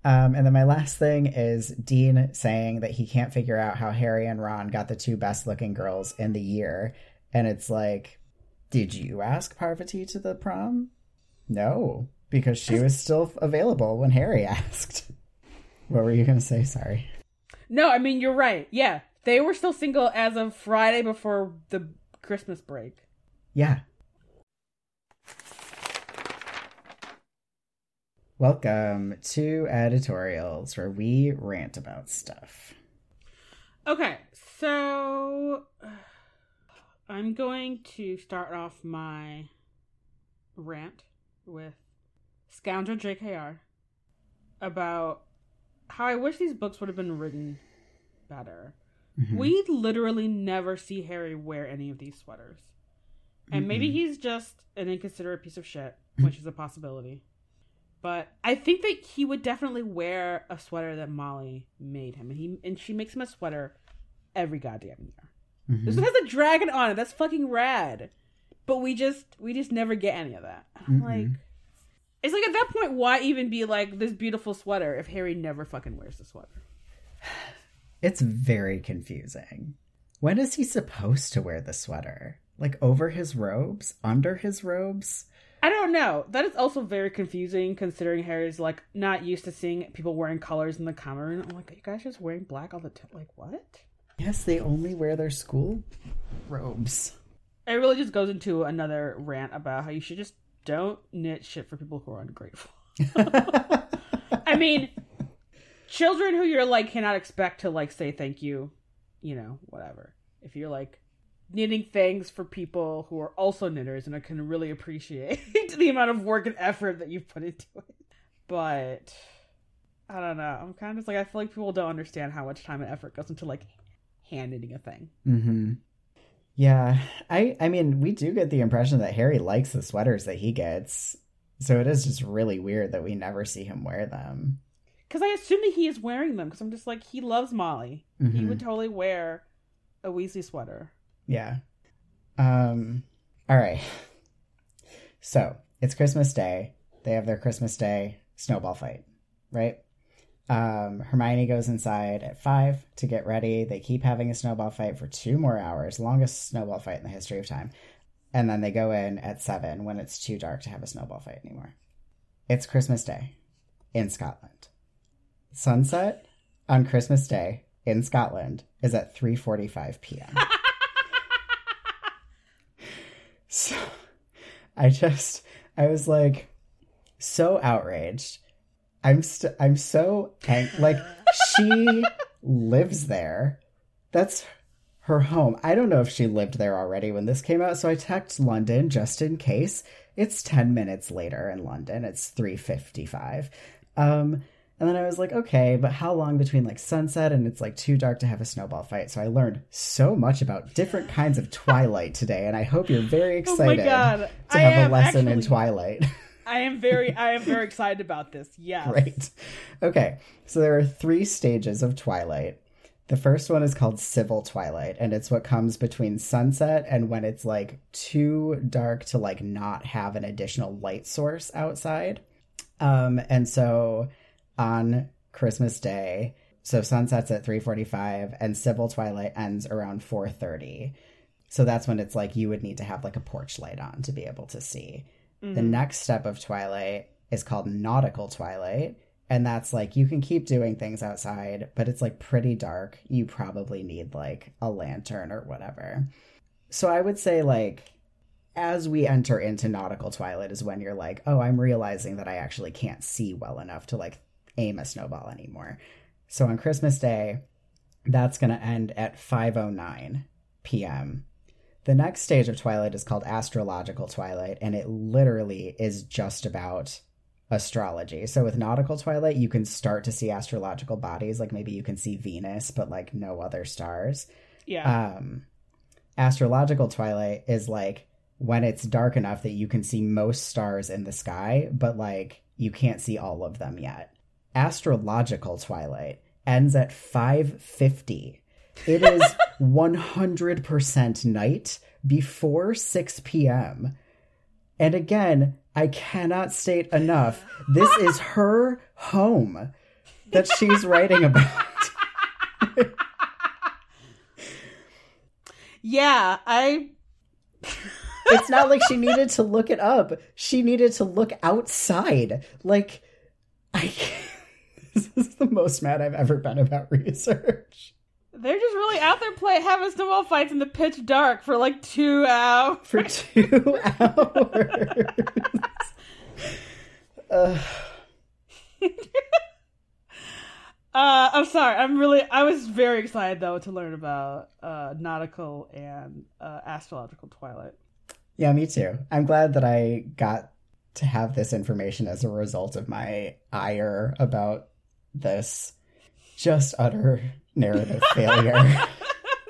Um, and then my last thing is Dean saying that he can't figure out how Harry and Ron got the two best looking girls in the year. And it's like, did you ask Parvati to the prom? No, because she was still available when Harry asked. What were you going to say? Sorry. No, I mean, you're right. Yeah. They were still single as of Friday before the Christmas break. Yeah. Welcome to editorials where we rant about stuff. Okay, so I'm going to start off my rant with Scoundrel JKR about how I wish these books would have been written better. Mhm. We literally never see Harry wear any of these sweaters. And maybe he's just an inconsiderate piece of shit, which is a possibility. But I think that he would definitely wear a sweater that Molly made him. And he and she makes him a sweater every goddamn year. Mhm. This one has a dragon on it. That's fucking rad. But we just we just never get any of that. I'm Mm-mm. like it's like at that point, why even be like this beautiful sweater if Harry never fucking wears the sweater? It's very confusing. When is he supposed to wear the sweater? Like over his robes? Under his robes? I don't know. That is also very confusing considering Harry's like not used to seeing people wearing colors in the common room. I'm like, you guys just wearing black all the time? Like what? Yes, they only wear their school robes. It really just goes into another rant about how you should just don't knit shit for people who are ungrateful. I mean, children who you're like cannot expect to like say thank you, you know, whatever. If you're like knitting things for people who are also knitters and I can really appreciate the amount of work and effort that you've put into it. But I don't know. I'm kind of just like I feel like people don't understand how much time and effort goes into like hand knitting a thing. Mm-hmm. Yeah, I I mean, we do get the impression that Harry likes the sweaters that he gets, so it is just really weird that we never see him wear them. Because I assume that he is wearing them. Because I'm just like, he loves Molly. He Mhm. would totally wear a Weasley sweater. Yeah. Um. All right. So it's Christmas Day. They have their Christmas Day snowball fight, right? Um, Hermione goes inside at five to get ready. They keep having a snowball fight for two more hours, longest snowball fight in the history of time. And then they go in at seven when it's too dark to have a snowball fight anymore. It's Christmas Day in Scotland. Sunset on Christmas Day in Scotland is at 3:45 p.m. So I just I was like so outraged. I'm st- I'm so ang- like she lives there. That's her home. I don't know if she lived there already when this came out, so I texted London just in case. It's 10 minutes later in London. It's 3:55. Um and then I was like, okay, but how long between like sunset and it's like too dark to have a snowball fight? So I learned so much about different kinds of Twilight today, and I hope you're very excited oh to I have a lesson in Twilight. I am very I am very excited about this. Yes. Great. Okay, so there are three stages of Twilight. The first one is called Civil Twilight, and it's what comes between sunset and when it's like too dark to like not have an additional light source outside. Um, and so on Christmas Day, so sunset's at 3:45 and Civil Twilight ends around 4:30. So that's when it's like you would need to have like a porch light on to be able to see. The mm-hmm. next step of Twilight is called Nautical Twilight. And that's like you can keep doing things outside, but it's like pretty dark. You probably need like a lantern or whatever. So I would say, like, as we enter into Nautical Twilight, is when you're like, oh, I'm realizing that I actually can't see well enough to like aim a snowball anymore. So on Christmas Day, that's going to end at 5:09 p.m. The next stage of Twilight is called Astrological Twilight, and it literally is just about astrology. So with Nautical Twilight, you can start to see astrological bodies, like maybe you can see Venus, but like no other stars. Yeah. Um, astrological Twilight is like when it's dark enough that you can see most stars in the sky, but like you can't see all of them yet. Astrological Twilight ends at 550. It is 100% night before 6 p.m. And again, I cannot state enough. This is her home that she's writing about. yeah, I It's not like she needed to look it up. She needed to look outside. Like, I can't. This is the most mad I've ever been about research. they're just really out there playing having snowball fights in the pitch dark for like two hours. For two hours. Ugh. Uh, I'm sorry. I'm really. I was very excited though to learn about uh, nautical and uh, astrological twilight. Yeah, me too. I'm glad that I got to have this information as a result of my ire about this just utter narrative failure.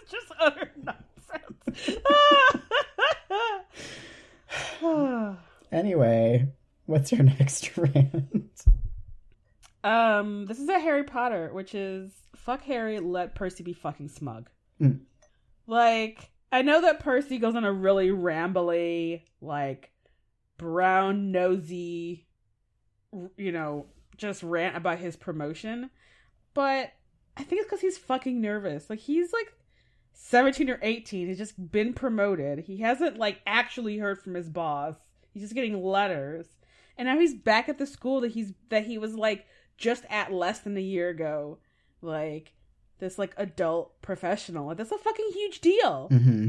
just utter nonsense. anyway, what's your next rant? um, this is a Harry Potter, which is fuck Harry, let Percy be fucking smug. Mm. Like, I know that Percy goes on a really rambly, like, brown nosy, you know, just rant about his promotion, but I think it's because he's fucking nervous. Like, he's like 17 or 18. He's just been promoted. He hasn't, like, actually heard from his boss. He's just getting letters. And now he's back at the school that he's that he was like just at less than a year ago. Like this like adult professional. Like that's a fucking huge deal. Mm-hmm.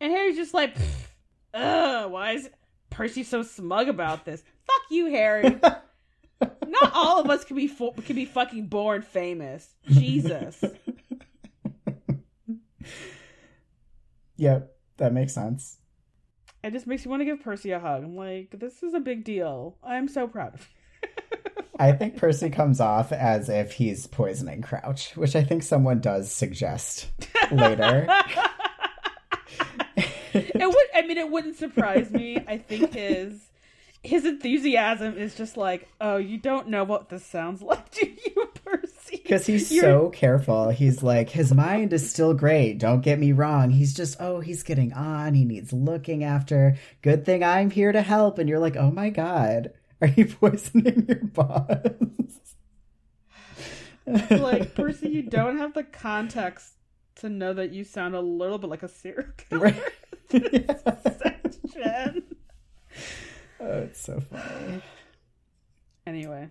And Harry's just like, ugh, why is Percy so smug about this? Fuck you, Harry. Not all of us can be fo- can be fucking born famous. Jesus. Yep, that makes sense. It just makes you want to give Percy a hug. I'm like, this is a big deal. I'm so proud of you. I think Percy comes off as if he's poisoning Crouch, which I think someone does suggest later. it would I mean it wouldn't surprise me. I think his his enthusiasm is just like, oh, you don't know what this sounds like, do you, Percy? Because he's You're- so careful. He's like, his mind is still great. Don't get me wrong. He's just, oh, he's getting on. He needs looking after. Good thing I'm here to help. And you're like, oh my God, are you poisoning your boss? like Percy, you don't have the context to know that you sound a little bit like a serial killer. Right. Section. Oh, it's so funny. Anyway,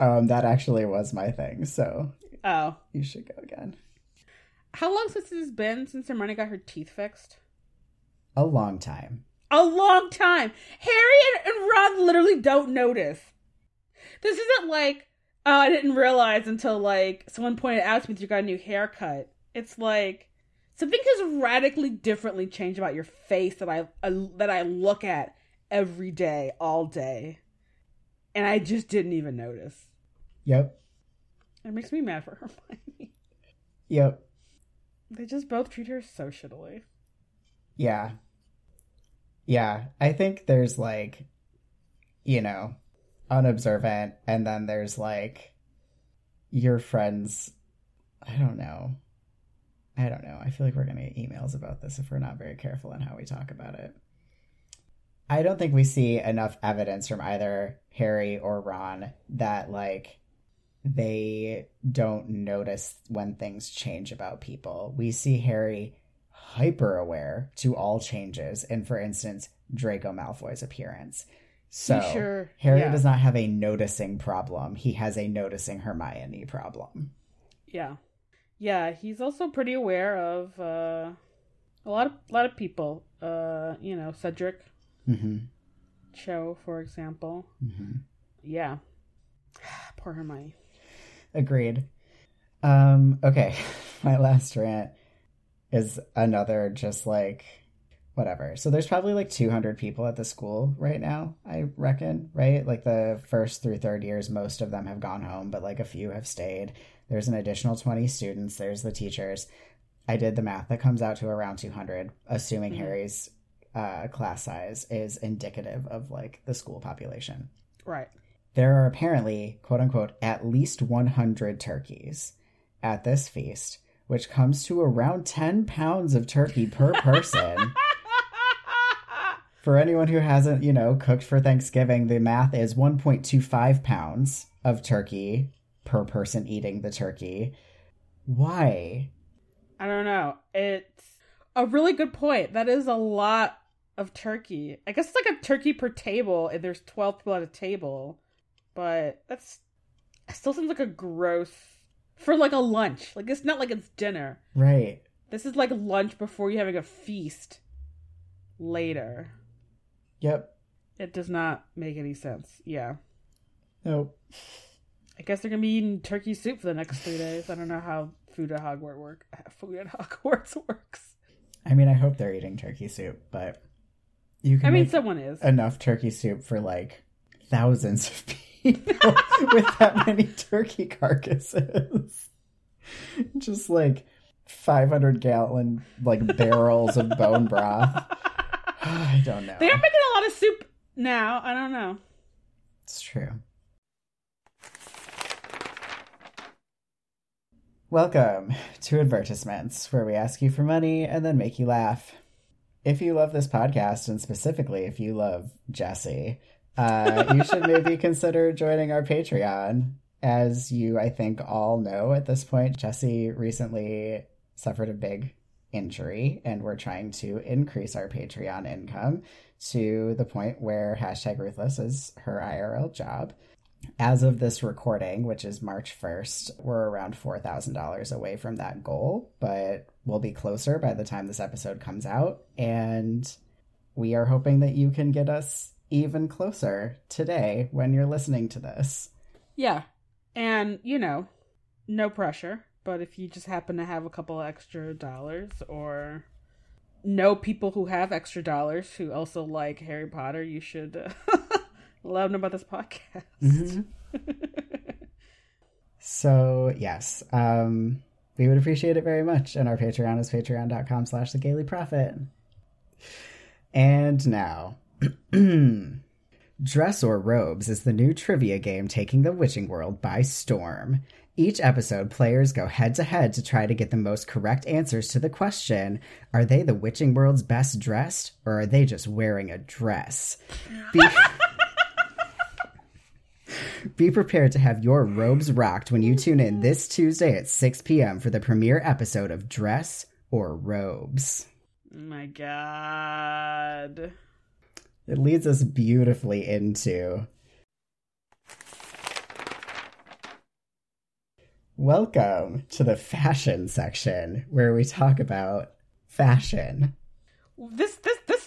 Um, that actually was my thing. So oh, you should go again. how long since it's been since Hermione got her teeth fixed? A long time. A long time. Harry and, and Ron literally don't notice. This isn't like, oh, I didn't realize until like someone pointed out to me that you got a new haircut. It's like something has radically differently changed about your face that I uh, that I look at every day, all day, and I just didn't even notice. Yep. It makes me mad for Hermione. Yep. They just both treat her so shittily. Yeah. Yeah. I think there's like, you know, unobservant, and then there's like your friends. I don't know. I don't know. I feel like we're going to get emails about this if we're not very careful in how we talk about it. I don't think we see enough evidence from either Harry or Ron that, like, they don't notice when things change about people. We see Harry hyper aware to all changes, and for instance, Draco Malfoy's appearance. So sure? Harry Yeah. does not have a noticing problem. He has a noticing Hermione problem. Yeah. Yeah, he's also pretty aware of uh, a lot of lot of people. Uh, you know, Cedric Mm-hmm. Cho, for example. Mm-hmm. Yeah. Poor Hermione. Agreed. Um, okay. My last rant is another just like whatever. So there's probably like 200 people at the school right now, I reckon, right? Like the first through third years, most of them have gone home, but like a few have stayed. There's an additional 20 students, there's the teachers. I did the math that comes out to around 200, assuming Mhm. Harry's uh, class size is indicative of like the school population Right. there are apparently, quote unquote, at least 100 turkeys at this feast, which comes to around 10 pounds of turkey per person. for anyone who hasn't, you know, cooked for Thanksgiving, the math is 1.25 pounds of turkey per person eating the turkey. Why? I don't know. It's a really good point. That is a lot of turkey. I guess it's like a turkey per table, and there's 12 people at a table. But that's it still seems like a gross for like a lunch. Like it's not like it's dinner. Right. This is like lunch before you're having a feast later. Yep. It does not make any sense. Yeah. Nope. I guess they're gonna be eating turkey soup for the next three days. I don't know how food at Hogwarts work. Food at Hogwarts works. I mean, I hope they're eating turkey soup, but you can I mean, make someone is. enough turkey soup for like thousands of people with that many turkey carcasses. Just like 500 gallon like barrels of bone broth. I don't know. They are making a lot of soup now. I don't know. It's true. Welcome to Advertisements, where we ask you for money and then make you laugh. If you love this podcast, and specifically if you love Jessie, uh, you should maybe consider joining our Patreon. As you, I think, all know at this point, Jessie recently suffered a big injury, and we're trying to increase our Patreon income to the point where hashtag ruthless is her IRL job. As of this recording, which is March 1st, we're around $4,000 away from that goal, but we'll be closer by the time this episode comes out. And we are hoping that you can get us even closer today when you're listening to this. Yeah. And, you know, no pressure. But if you just happen to have a couple extra dollars or know people who have extra dollars who also like Harry Potter, you should uh, let them know about this podcast. Mm-hmm. So, yes, um, we would appreciate it very much. And our Patreon is patreon.com slash the Gayly Prophet. And now, Dress or Robes is the new trivia game taking the witching world by storm. Each episode, players go head to head to try to get the most correct answers to the question Are they the witching world's best dressed, or are they just wearing a dress? Be- Be prepared to have your robes rocked when you tune in this Tuesday at 6 p.m. for the premiere episode of Dress or Robes. Oh my god. It leads us beautifully into. Welcome to the fashion section where we talk about fashion. This this this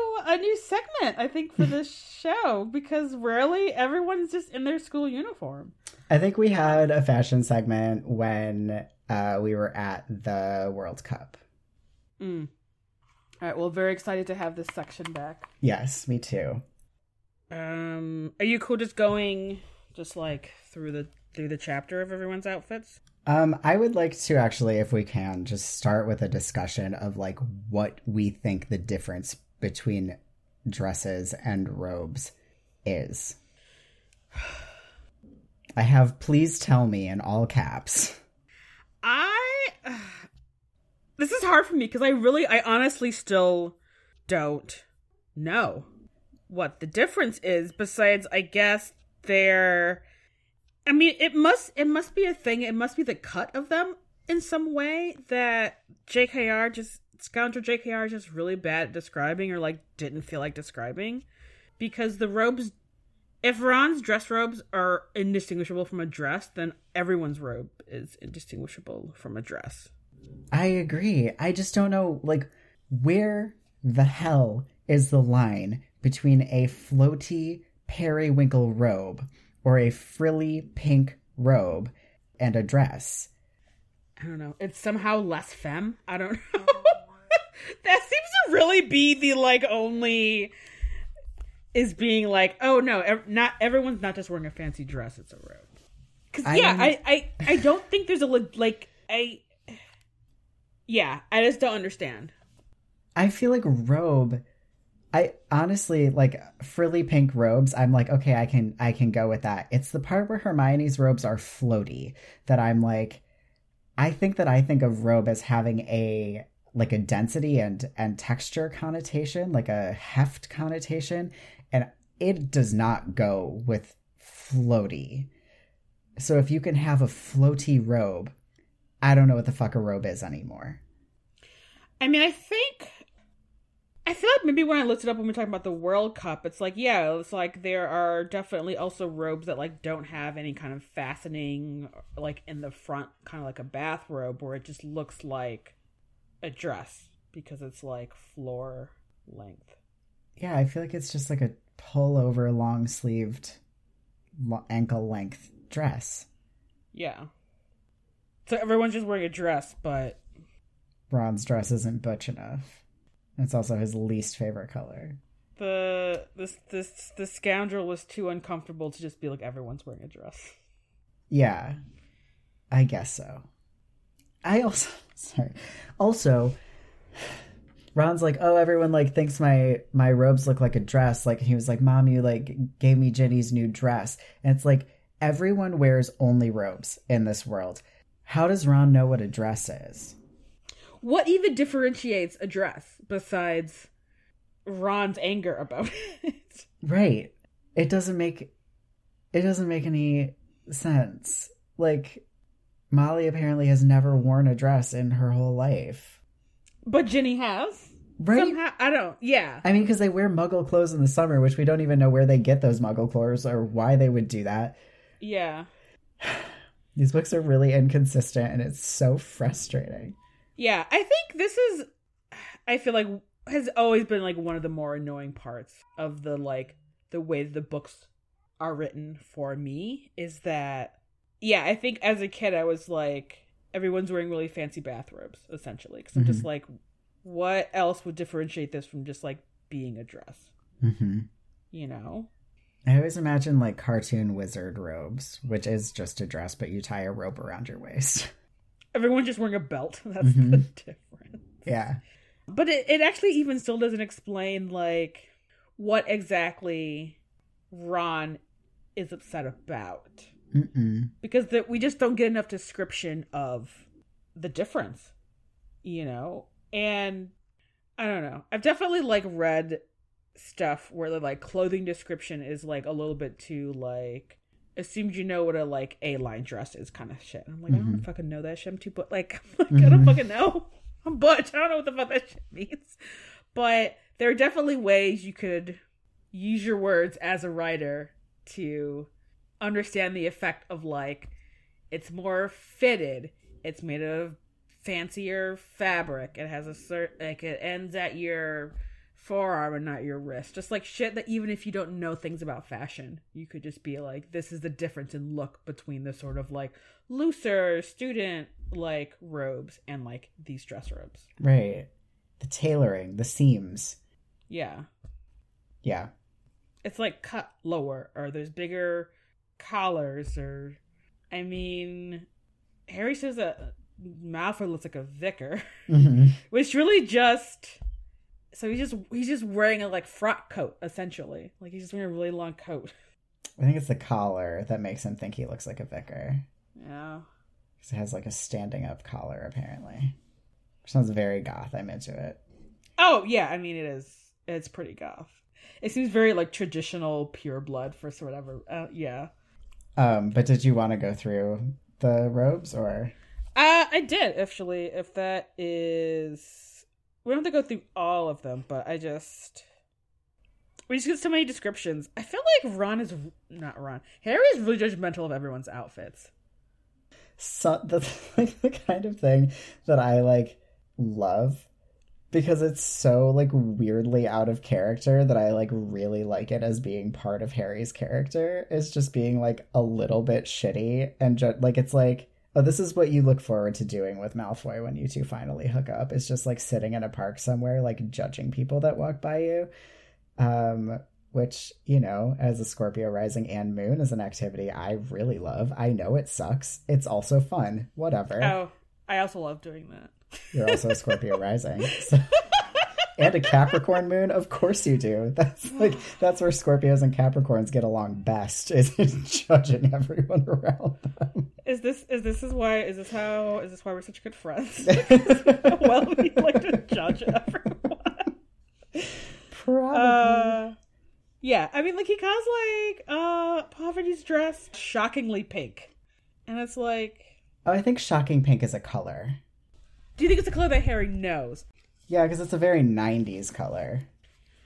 new a new segment I think for this show because rarely everyone's just in their school uniform. I think we had a fashion segment when uh, we were at the World Cup. Mm. All right. Well, very excited to have this section back. Yes, me too. Um, are you cool just going just like through the through the chapter of everyone's outfits? Um, I would like to actually, if we can, just start with a discussion of like what we think the difference between dresses and robes is. I have please tell me in all caps. I this is hard for me because I really, I honestly still don't know what the difference is. Besides, I guess they're. I mean, it must it must be a thing. It must be the cut of them in some way that JKR just scoundrel JKR is just really bad at describing or like didn't feel like describing because the robes if Ron's dress robes are indistinguishable from a dress, then everyone's robe is indistinguishable from a dress. I agree. I just don't know, like, where the hell is the line between a floaty periwinkle robe or a frilly pink robe and a dress? I don't know. It's somehow less femme. I don't know. That seems to really be the like only is being like, oh no, ev- not everyone's not just wearing a fancy dress; it's a robe. Because yeah, am- I, I I don't think there's a like I. Yeah, I just don't understand. I feel like robe. I honestly like frilly pink robes. I'm like, okay, I can I can go with that. It's the part where Hermione's robes are floaty that I'm like, I think that I think of robe as having a like a density and and texture connotation, like a heft connotation, and it does not go with floaty. So if you can have a floaty robe, I don't know what the fuck a robe is anymore. I mean, I think I feel like maybe when I looked it up when we are talking about the World Cup, it's like yeah, it's like there are definitely also robes that like don't have any kind of fastening like in the front, kind of like a bathrobe, where it just looks like a dress because it's like floor length. Yeah, I feel like it's just like a pullover, long sleeved, ankle length dress. Yeah. So everyone's just wearing a dress, but Ron's dress isn't butch enough. It's also his least favorite color. the this this the scoundrel was too uncomfortable to just be like everyone's wearing a dress. Yeah, I guess so. I also sorry. Also, Ron's like, oh, everyone like thinks my my robes look like a dress. Like he was like, mom, you like gave me Ginny's new dress, and it's like everyone wears only robes in this world. How does Ron know what a dress is? What even differentiates a dress besides Ron's anger about it? Right. It doesn't make it doesn't make any sense. Like Molly apparently has never worn a dress in her whole life. But Ginny has. Right? Somehow I don't yeah. I mean, because they wear muggle clothes in the summer, which we don't even know where they get those muggle clothes or why they would do that. Yeah. These books are really inconsistent and it's so frustrating. Yeah. I think this is I feel like has always been like one of the more annoying parts of the like the way the books are written for me is that yeah, I think as a kid I was like everyone's wearing really fancy bathrobes essentially because I'm just like what else would differentiate this from just like being a dress, hmm you know? I always imagine like cartoon wizard robes, which is just a dress, but you tie a rope around your waist. Everyone's just wearing a belt. That's Mhm. the difference. yeah. But it, it actually even still doesn't explain like what exactly Ron is upset about. Mm-mm. Because the, we just don't get enough description of the difference, you know? And I don't know. I've definitely like read stuff where the like clothing description is like a little bit too like assumed you know what a like a line dress is kind of shit. I'm like, I don't Mhm. fucking know that shit. I'm too but like, like I don't Mhm. fucking know. I'm butch. I don't know what the fuck that shit means. But there are definitely ways you could use your words as a writer to understand the effect of like it's more fitted. It's made of fancier fabric. It has a certain like it ends at your forearm and not your wrist. Just like shit that even if you don't know things about fashion, you could just be like, this is the difference in look between the sort of like looser student like robes and like these dress robes. Right. the tailoring, the seams. Yeah. Yeah. It's like cut lower, or there's bigger collars, or. I mean, Harry says that Malfoy looks like a vicar, hmm which really just. So he's just he's just wearing a like frock coat essentially, like he's just wearing a really long coat. I think it's the collar that makes him think he looks like a vicar. Yeah. Because it has like a standing up collar, apparently. Sounds very goth. I'm into it. Oh yeah, I mean it is. It's pretty goth. It seems very like traditional pure blood for whatever. Uh, yeah. Um, but did you want to go through the robes or? Uh, I did actually. If that is, we don't have to go through all of them, but I just we just get so many descriptions. I feel like Ron is not Ron. Harry is really judgmental of everyone's outfits. so that's like the kind of thing that I like love because it's so like weirdly out of character that I like really like it as being part of Harry's character. Is just being like a little bit shitty and ju- like it's like oh this is what you look forward to doing with Malfoy when you two finally hook up. It's just like sitting in a park somewhere like judging people that walk by you. Um which you know as a Scorpio rising and moon is an activity I really love. I know it sucks. It's also fun. Whatever. Oh, I also love doing that. You're also a Scorpio rising. So. And a Capricorn moon, of course you do. That's like that's where Scorpios and Capricorns get along best is judging everyone around them. Is this is this is why is this how is this why we're such good friends? well, we like to judge everyone. Probably. Uh, yeah, I mean, like he calls like uh Parvati's dress shockingly pink, and it's like, oh, I think shocking pink is a color. Do you think it's a color that Harry knows? Yeah, because it's a very '90s color.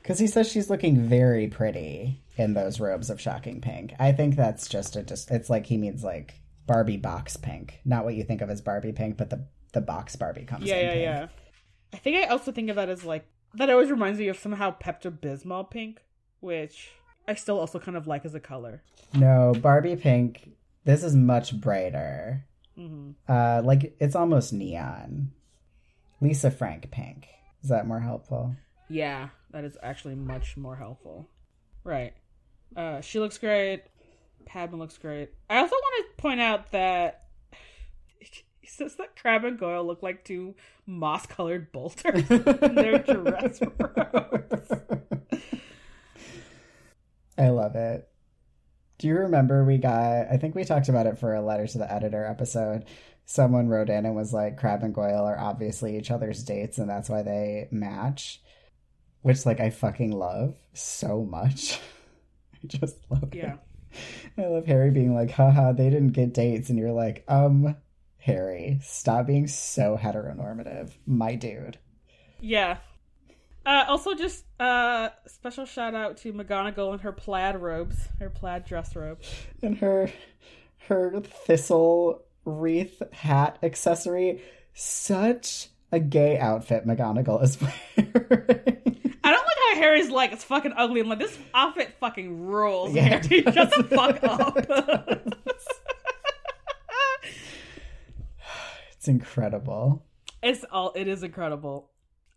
Because he says she's looking very pretty in those robes of shocking pink. I think that's just a just. It's like he means like Barbie box pink, not what you think of as Barbie pink, but the the box Barbie comes Yeah, in yeah, pink. yeah. I think I also think of that as like that. Always reminds me of somehow Pepto Bismol pink, which I still also kind of like as a color. No, Barbie pink. This is much brighter. hmm Uh, like it's almost neon. Lisa Frank pink. Is that more helpful? Yeah, that is actually much more helpful. Right. Uh, she looks great. Padma looks great. I also want to point out that he says that Crabbe and Goyle look like two moss-colored bolters in their dress robes. I love it. Do you remember we got? I think we talked about it for a letter to the editor episode. Someone wrote in and was like, "Crabbe and Goyle are obviously each other's dates, and that's why they match." Which, like, I fucking love so much. I just love it. I love Harry being like, haha, they didn't get dates. And you're like, um, Harry, stop being so heteronormative. My dude. Yeah. Uh, also, just uh, special shout out to McGonagall and her plaid robes, her plaid dress robe. And her her thistle wreath hat accessory. Such a gay outfit McGonagall is wearing. I don't like how Harry's like it's fucking ugly. I'm like this outfit fucking rules. Yeah. Harry, shut the fuck up. it's incredible. it's all. It is incredible.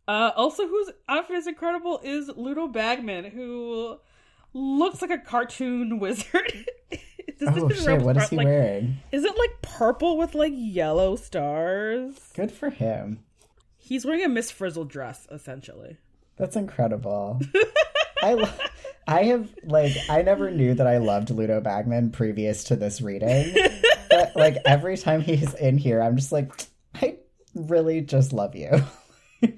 Uh, also, whose outfit is incredible is Ludo Bagman, who looks like a cartoon wizard. Does Oh shit, what is he like, wearing? Is it like purple with like yellow stars? Good for him. He's wearing a Miss Frizzle dress, essentially. That's incredible. I lo- I have like I never knew that I loved Ludo Bagman previous to this reading. but like every time he's in here, I'm just like I really just love you.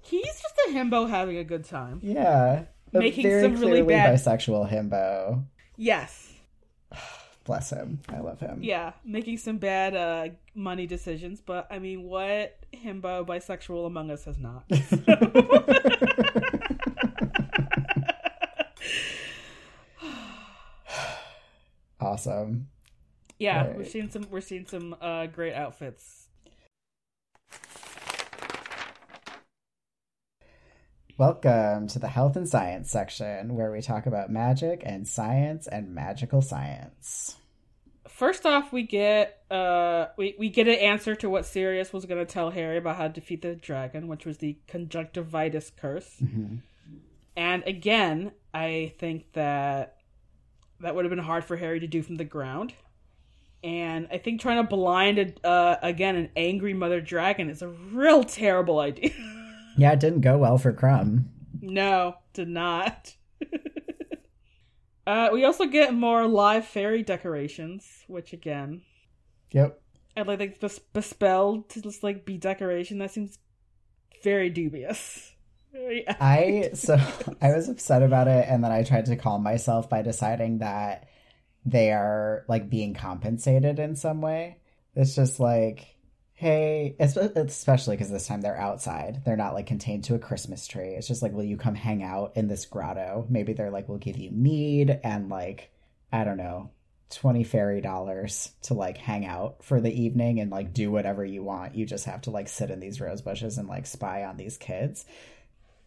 He's just a himbo having a good time. yeah. Making some really bad- bisexual himbo. Yes. Bless him. I love him. Yeah, making some bad uh, money decisions, but I mean, what himbo bisexual among us has not? Awesome. yeah, Right. we're seeing some. We're seeing some uh, great outfits. Welcome to the health and science section where we talk about magic and science and magical science. First off, we get uh, we we get an answer to what Sirius was going to tell Harry about how to defeat the dragon, which was the conjunctivitis curse. Mm-hmm. And again, I think that that would have been hard for Harry to do from the ground. And I think trying to blind uh, again an angry mother dragon is a real terrible idea. Yeah, it didn't go well for Krum. no, did not. uh, we also get more live fairy decorations, which again, Yep. I'd like like bes- bespelled to just like be decoration. That seems very dubious. I so I was upset about it, and then I tried to calm myself by deciding that they are like being compensated in some way. It's just like, hey, especially because this time they're outside. They're not like contained to a Christmas tree. It's just like, will you come hang out in this grotto? Maybe they're like, we'll give you mead and like, I don't know, 20 fairy dollars to like hang out for the evening and like do whatever you want. You just have to like sit in these rose bushes and like spy on these kids.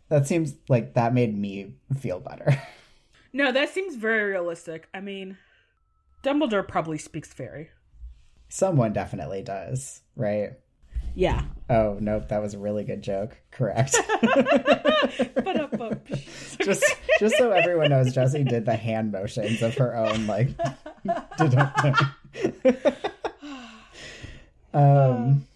That seems like that made me feel better. no, that seems very realistic. I mean, Dumbledore probably speaks fairy. Someone definitely does, right? Yeah. Oh, nope, that was a really good joke. Correct. just just so everyone knows, Jessie did the hand motions of her own like um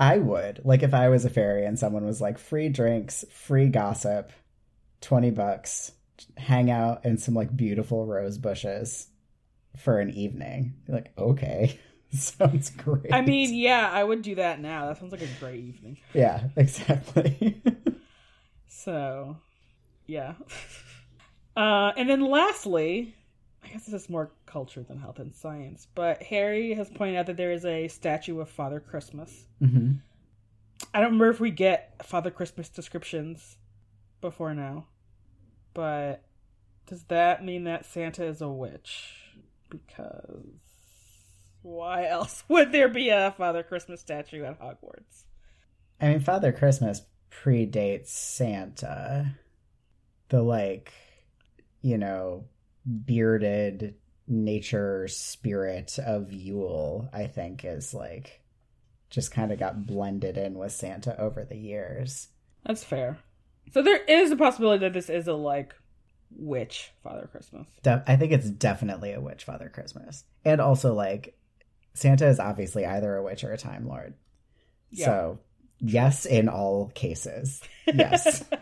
I would. Like if I was a fairy and someone was like free drinks, free gossip, 20 bucks, hang out in some like beautiful rose bushes for an evening. Be like, okay. Sounds great. I mean, yeah, I would do that now. That sounds like a great evening. yeah, exactly. So, yeah. Uh, and then lastly, I guess this is more culture than health and science, but Harry has pointed out that there is a statue of Father Christmas. hmm I don't remember if we get Father Christmas descriptions before now, but does that mean that Santa is a witch? Because why else would there be a Father Christmas statue at Hogwarts? I mean, Father Christmas predates Santa. The like, you know, bearded nature spirit of Yule, I think, is like just kind of got blended in with Santa over the years. That's fair. So there is a possibility that this is a like witch Father Christmas. De- I think it's definitely a witch Father Christmas. And also, like, Santa is obviously either a witch or a Time Lord. Yeah. So, yes, in all cases. Yes.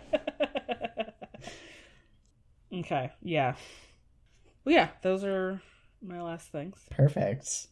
okay, yeah. Well, yeah, those are my last things. Perfect.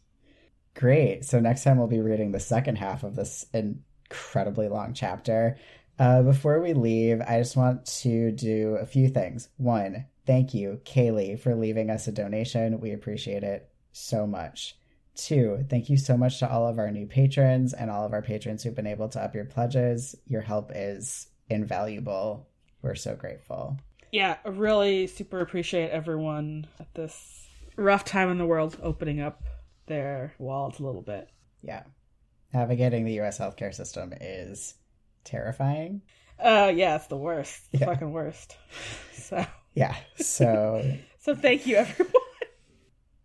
Great. So next time we'll be reading the second half of this incredibly long chapter. Uh, before we leave, I just want to do a few things. One, thank you, Kaylee, for leaving us a donation. We appreciate it so much. Two, thank you so much to all of our new patrons and all of our patrons who've been able to up your pledges. Your help is invaluable. We're so grateful. Yeah, really super appreciate everyone at this rough time in the world opening up their wallets a little bit. Yeah. Navigating the US healthcare system is terrifying. Uh yeah, it's the worst. The Yeah. fucking worst. So Yeah. So so thank you everyone.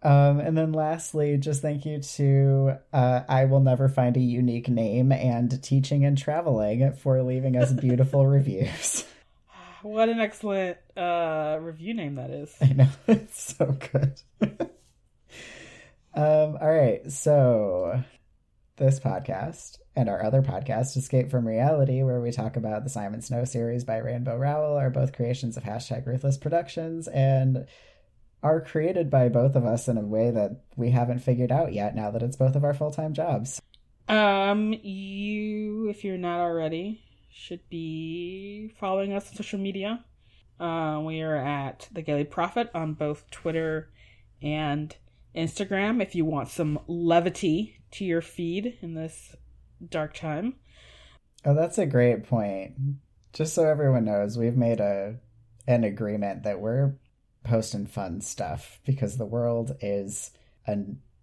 Um, and then lastly, just thank you to uh, I Will Never Find a Unique Name and Teaching and Traveling for leaving us beautiful reviews. What an excellent uh review name that is. I know, it's so good. um, all right, so this podcast and our other podcast, EsGAYpe From Reality, where we talk about the Simon Snow series by Rainbow Rowell, are both creations of hashtag Ruthless Productions and are created by both of us in a way that we haven't figured out yet now that it's both of our full-time jobs. Um, you, if you're not already, should be following us on social media. Uh, we are at the Gayly Prophet on both Twitter and Instagram. If you want some levity to your feed in this dark time, Oh, that's a great point. Just so everyone knows, we've made a an agreement that we're posting fun stuff because the world is a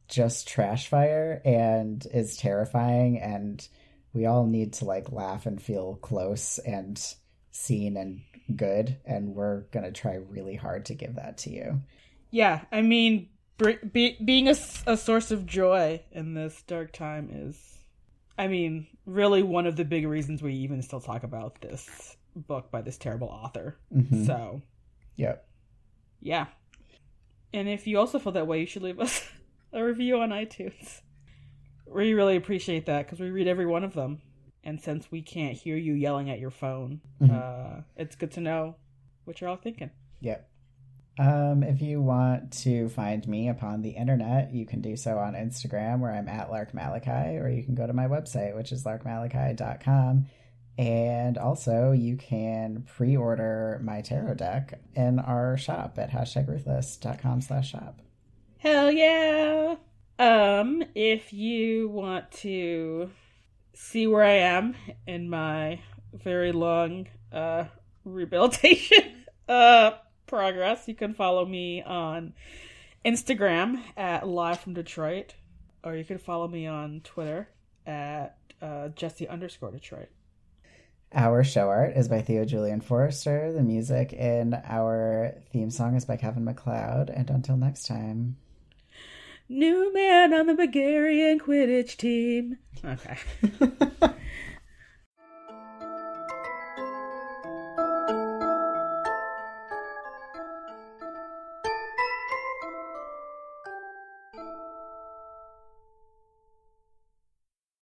just trash fire and is terrifying and we all need to like laugh and feel close and seen and good and we're going to try really hard to give that to you. yeah, I mean, be, being a, a source of joy in this dark time is, I mean, really one of the big reasons we even still talk about this book by this terrible author. Mhm. So, yeah. yeah. And if you also feel that way, you should leave us a review on iTunes. We really appreciate that because we read every one of them. And since we can't hear you yelling at your phone, Mhm. uh, it's good to know what you're all thinking. Yep. Um, if you want to find me upon the internet, you can do so on Instagram where I'm at Lark Malachi, or you can go to my website, which is larkmalachi.com. And also, you can pre order my tarot deck in our shop at hashtag ruthless.com slash shop. Hell yeah! Um, if you want to see where I am in my very long uh rehabilitation uh progress, you can follow me on Instagram at live from Detroit, or you can follow me on Twitter at uh, Jessie underscore Detroit. Our show art is by Theo Julian Forrester. The music in our theme song is by Kevin MacLeod. And until next time. New man on the Bulgarian Quidditch team. Okay.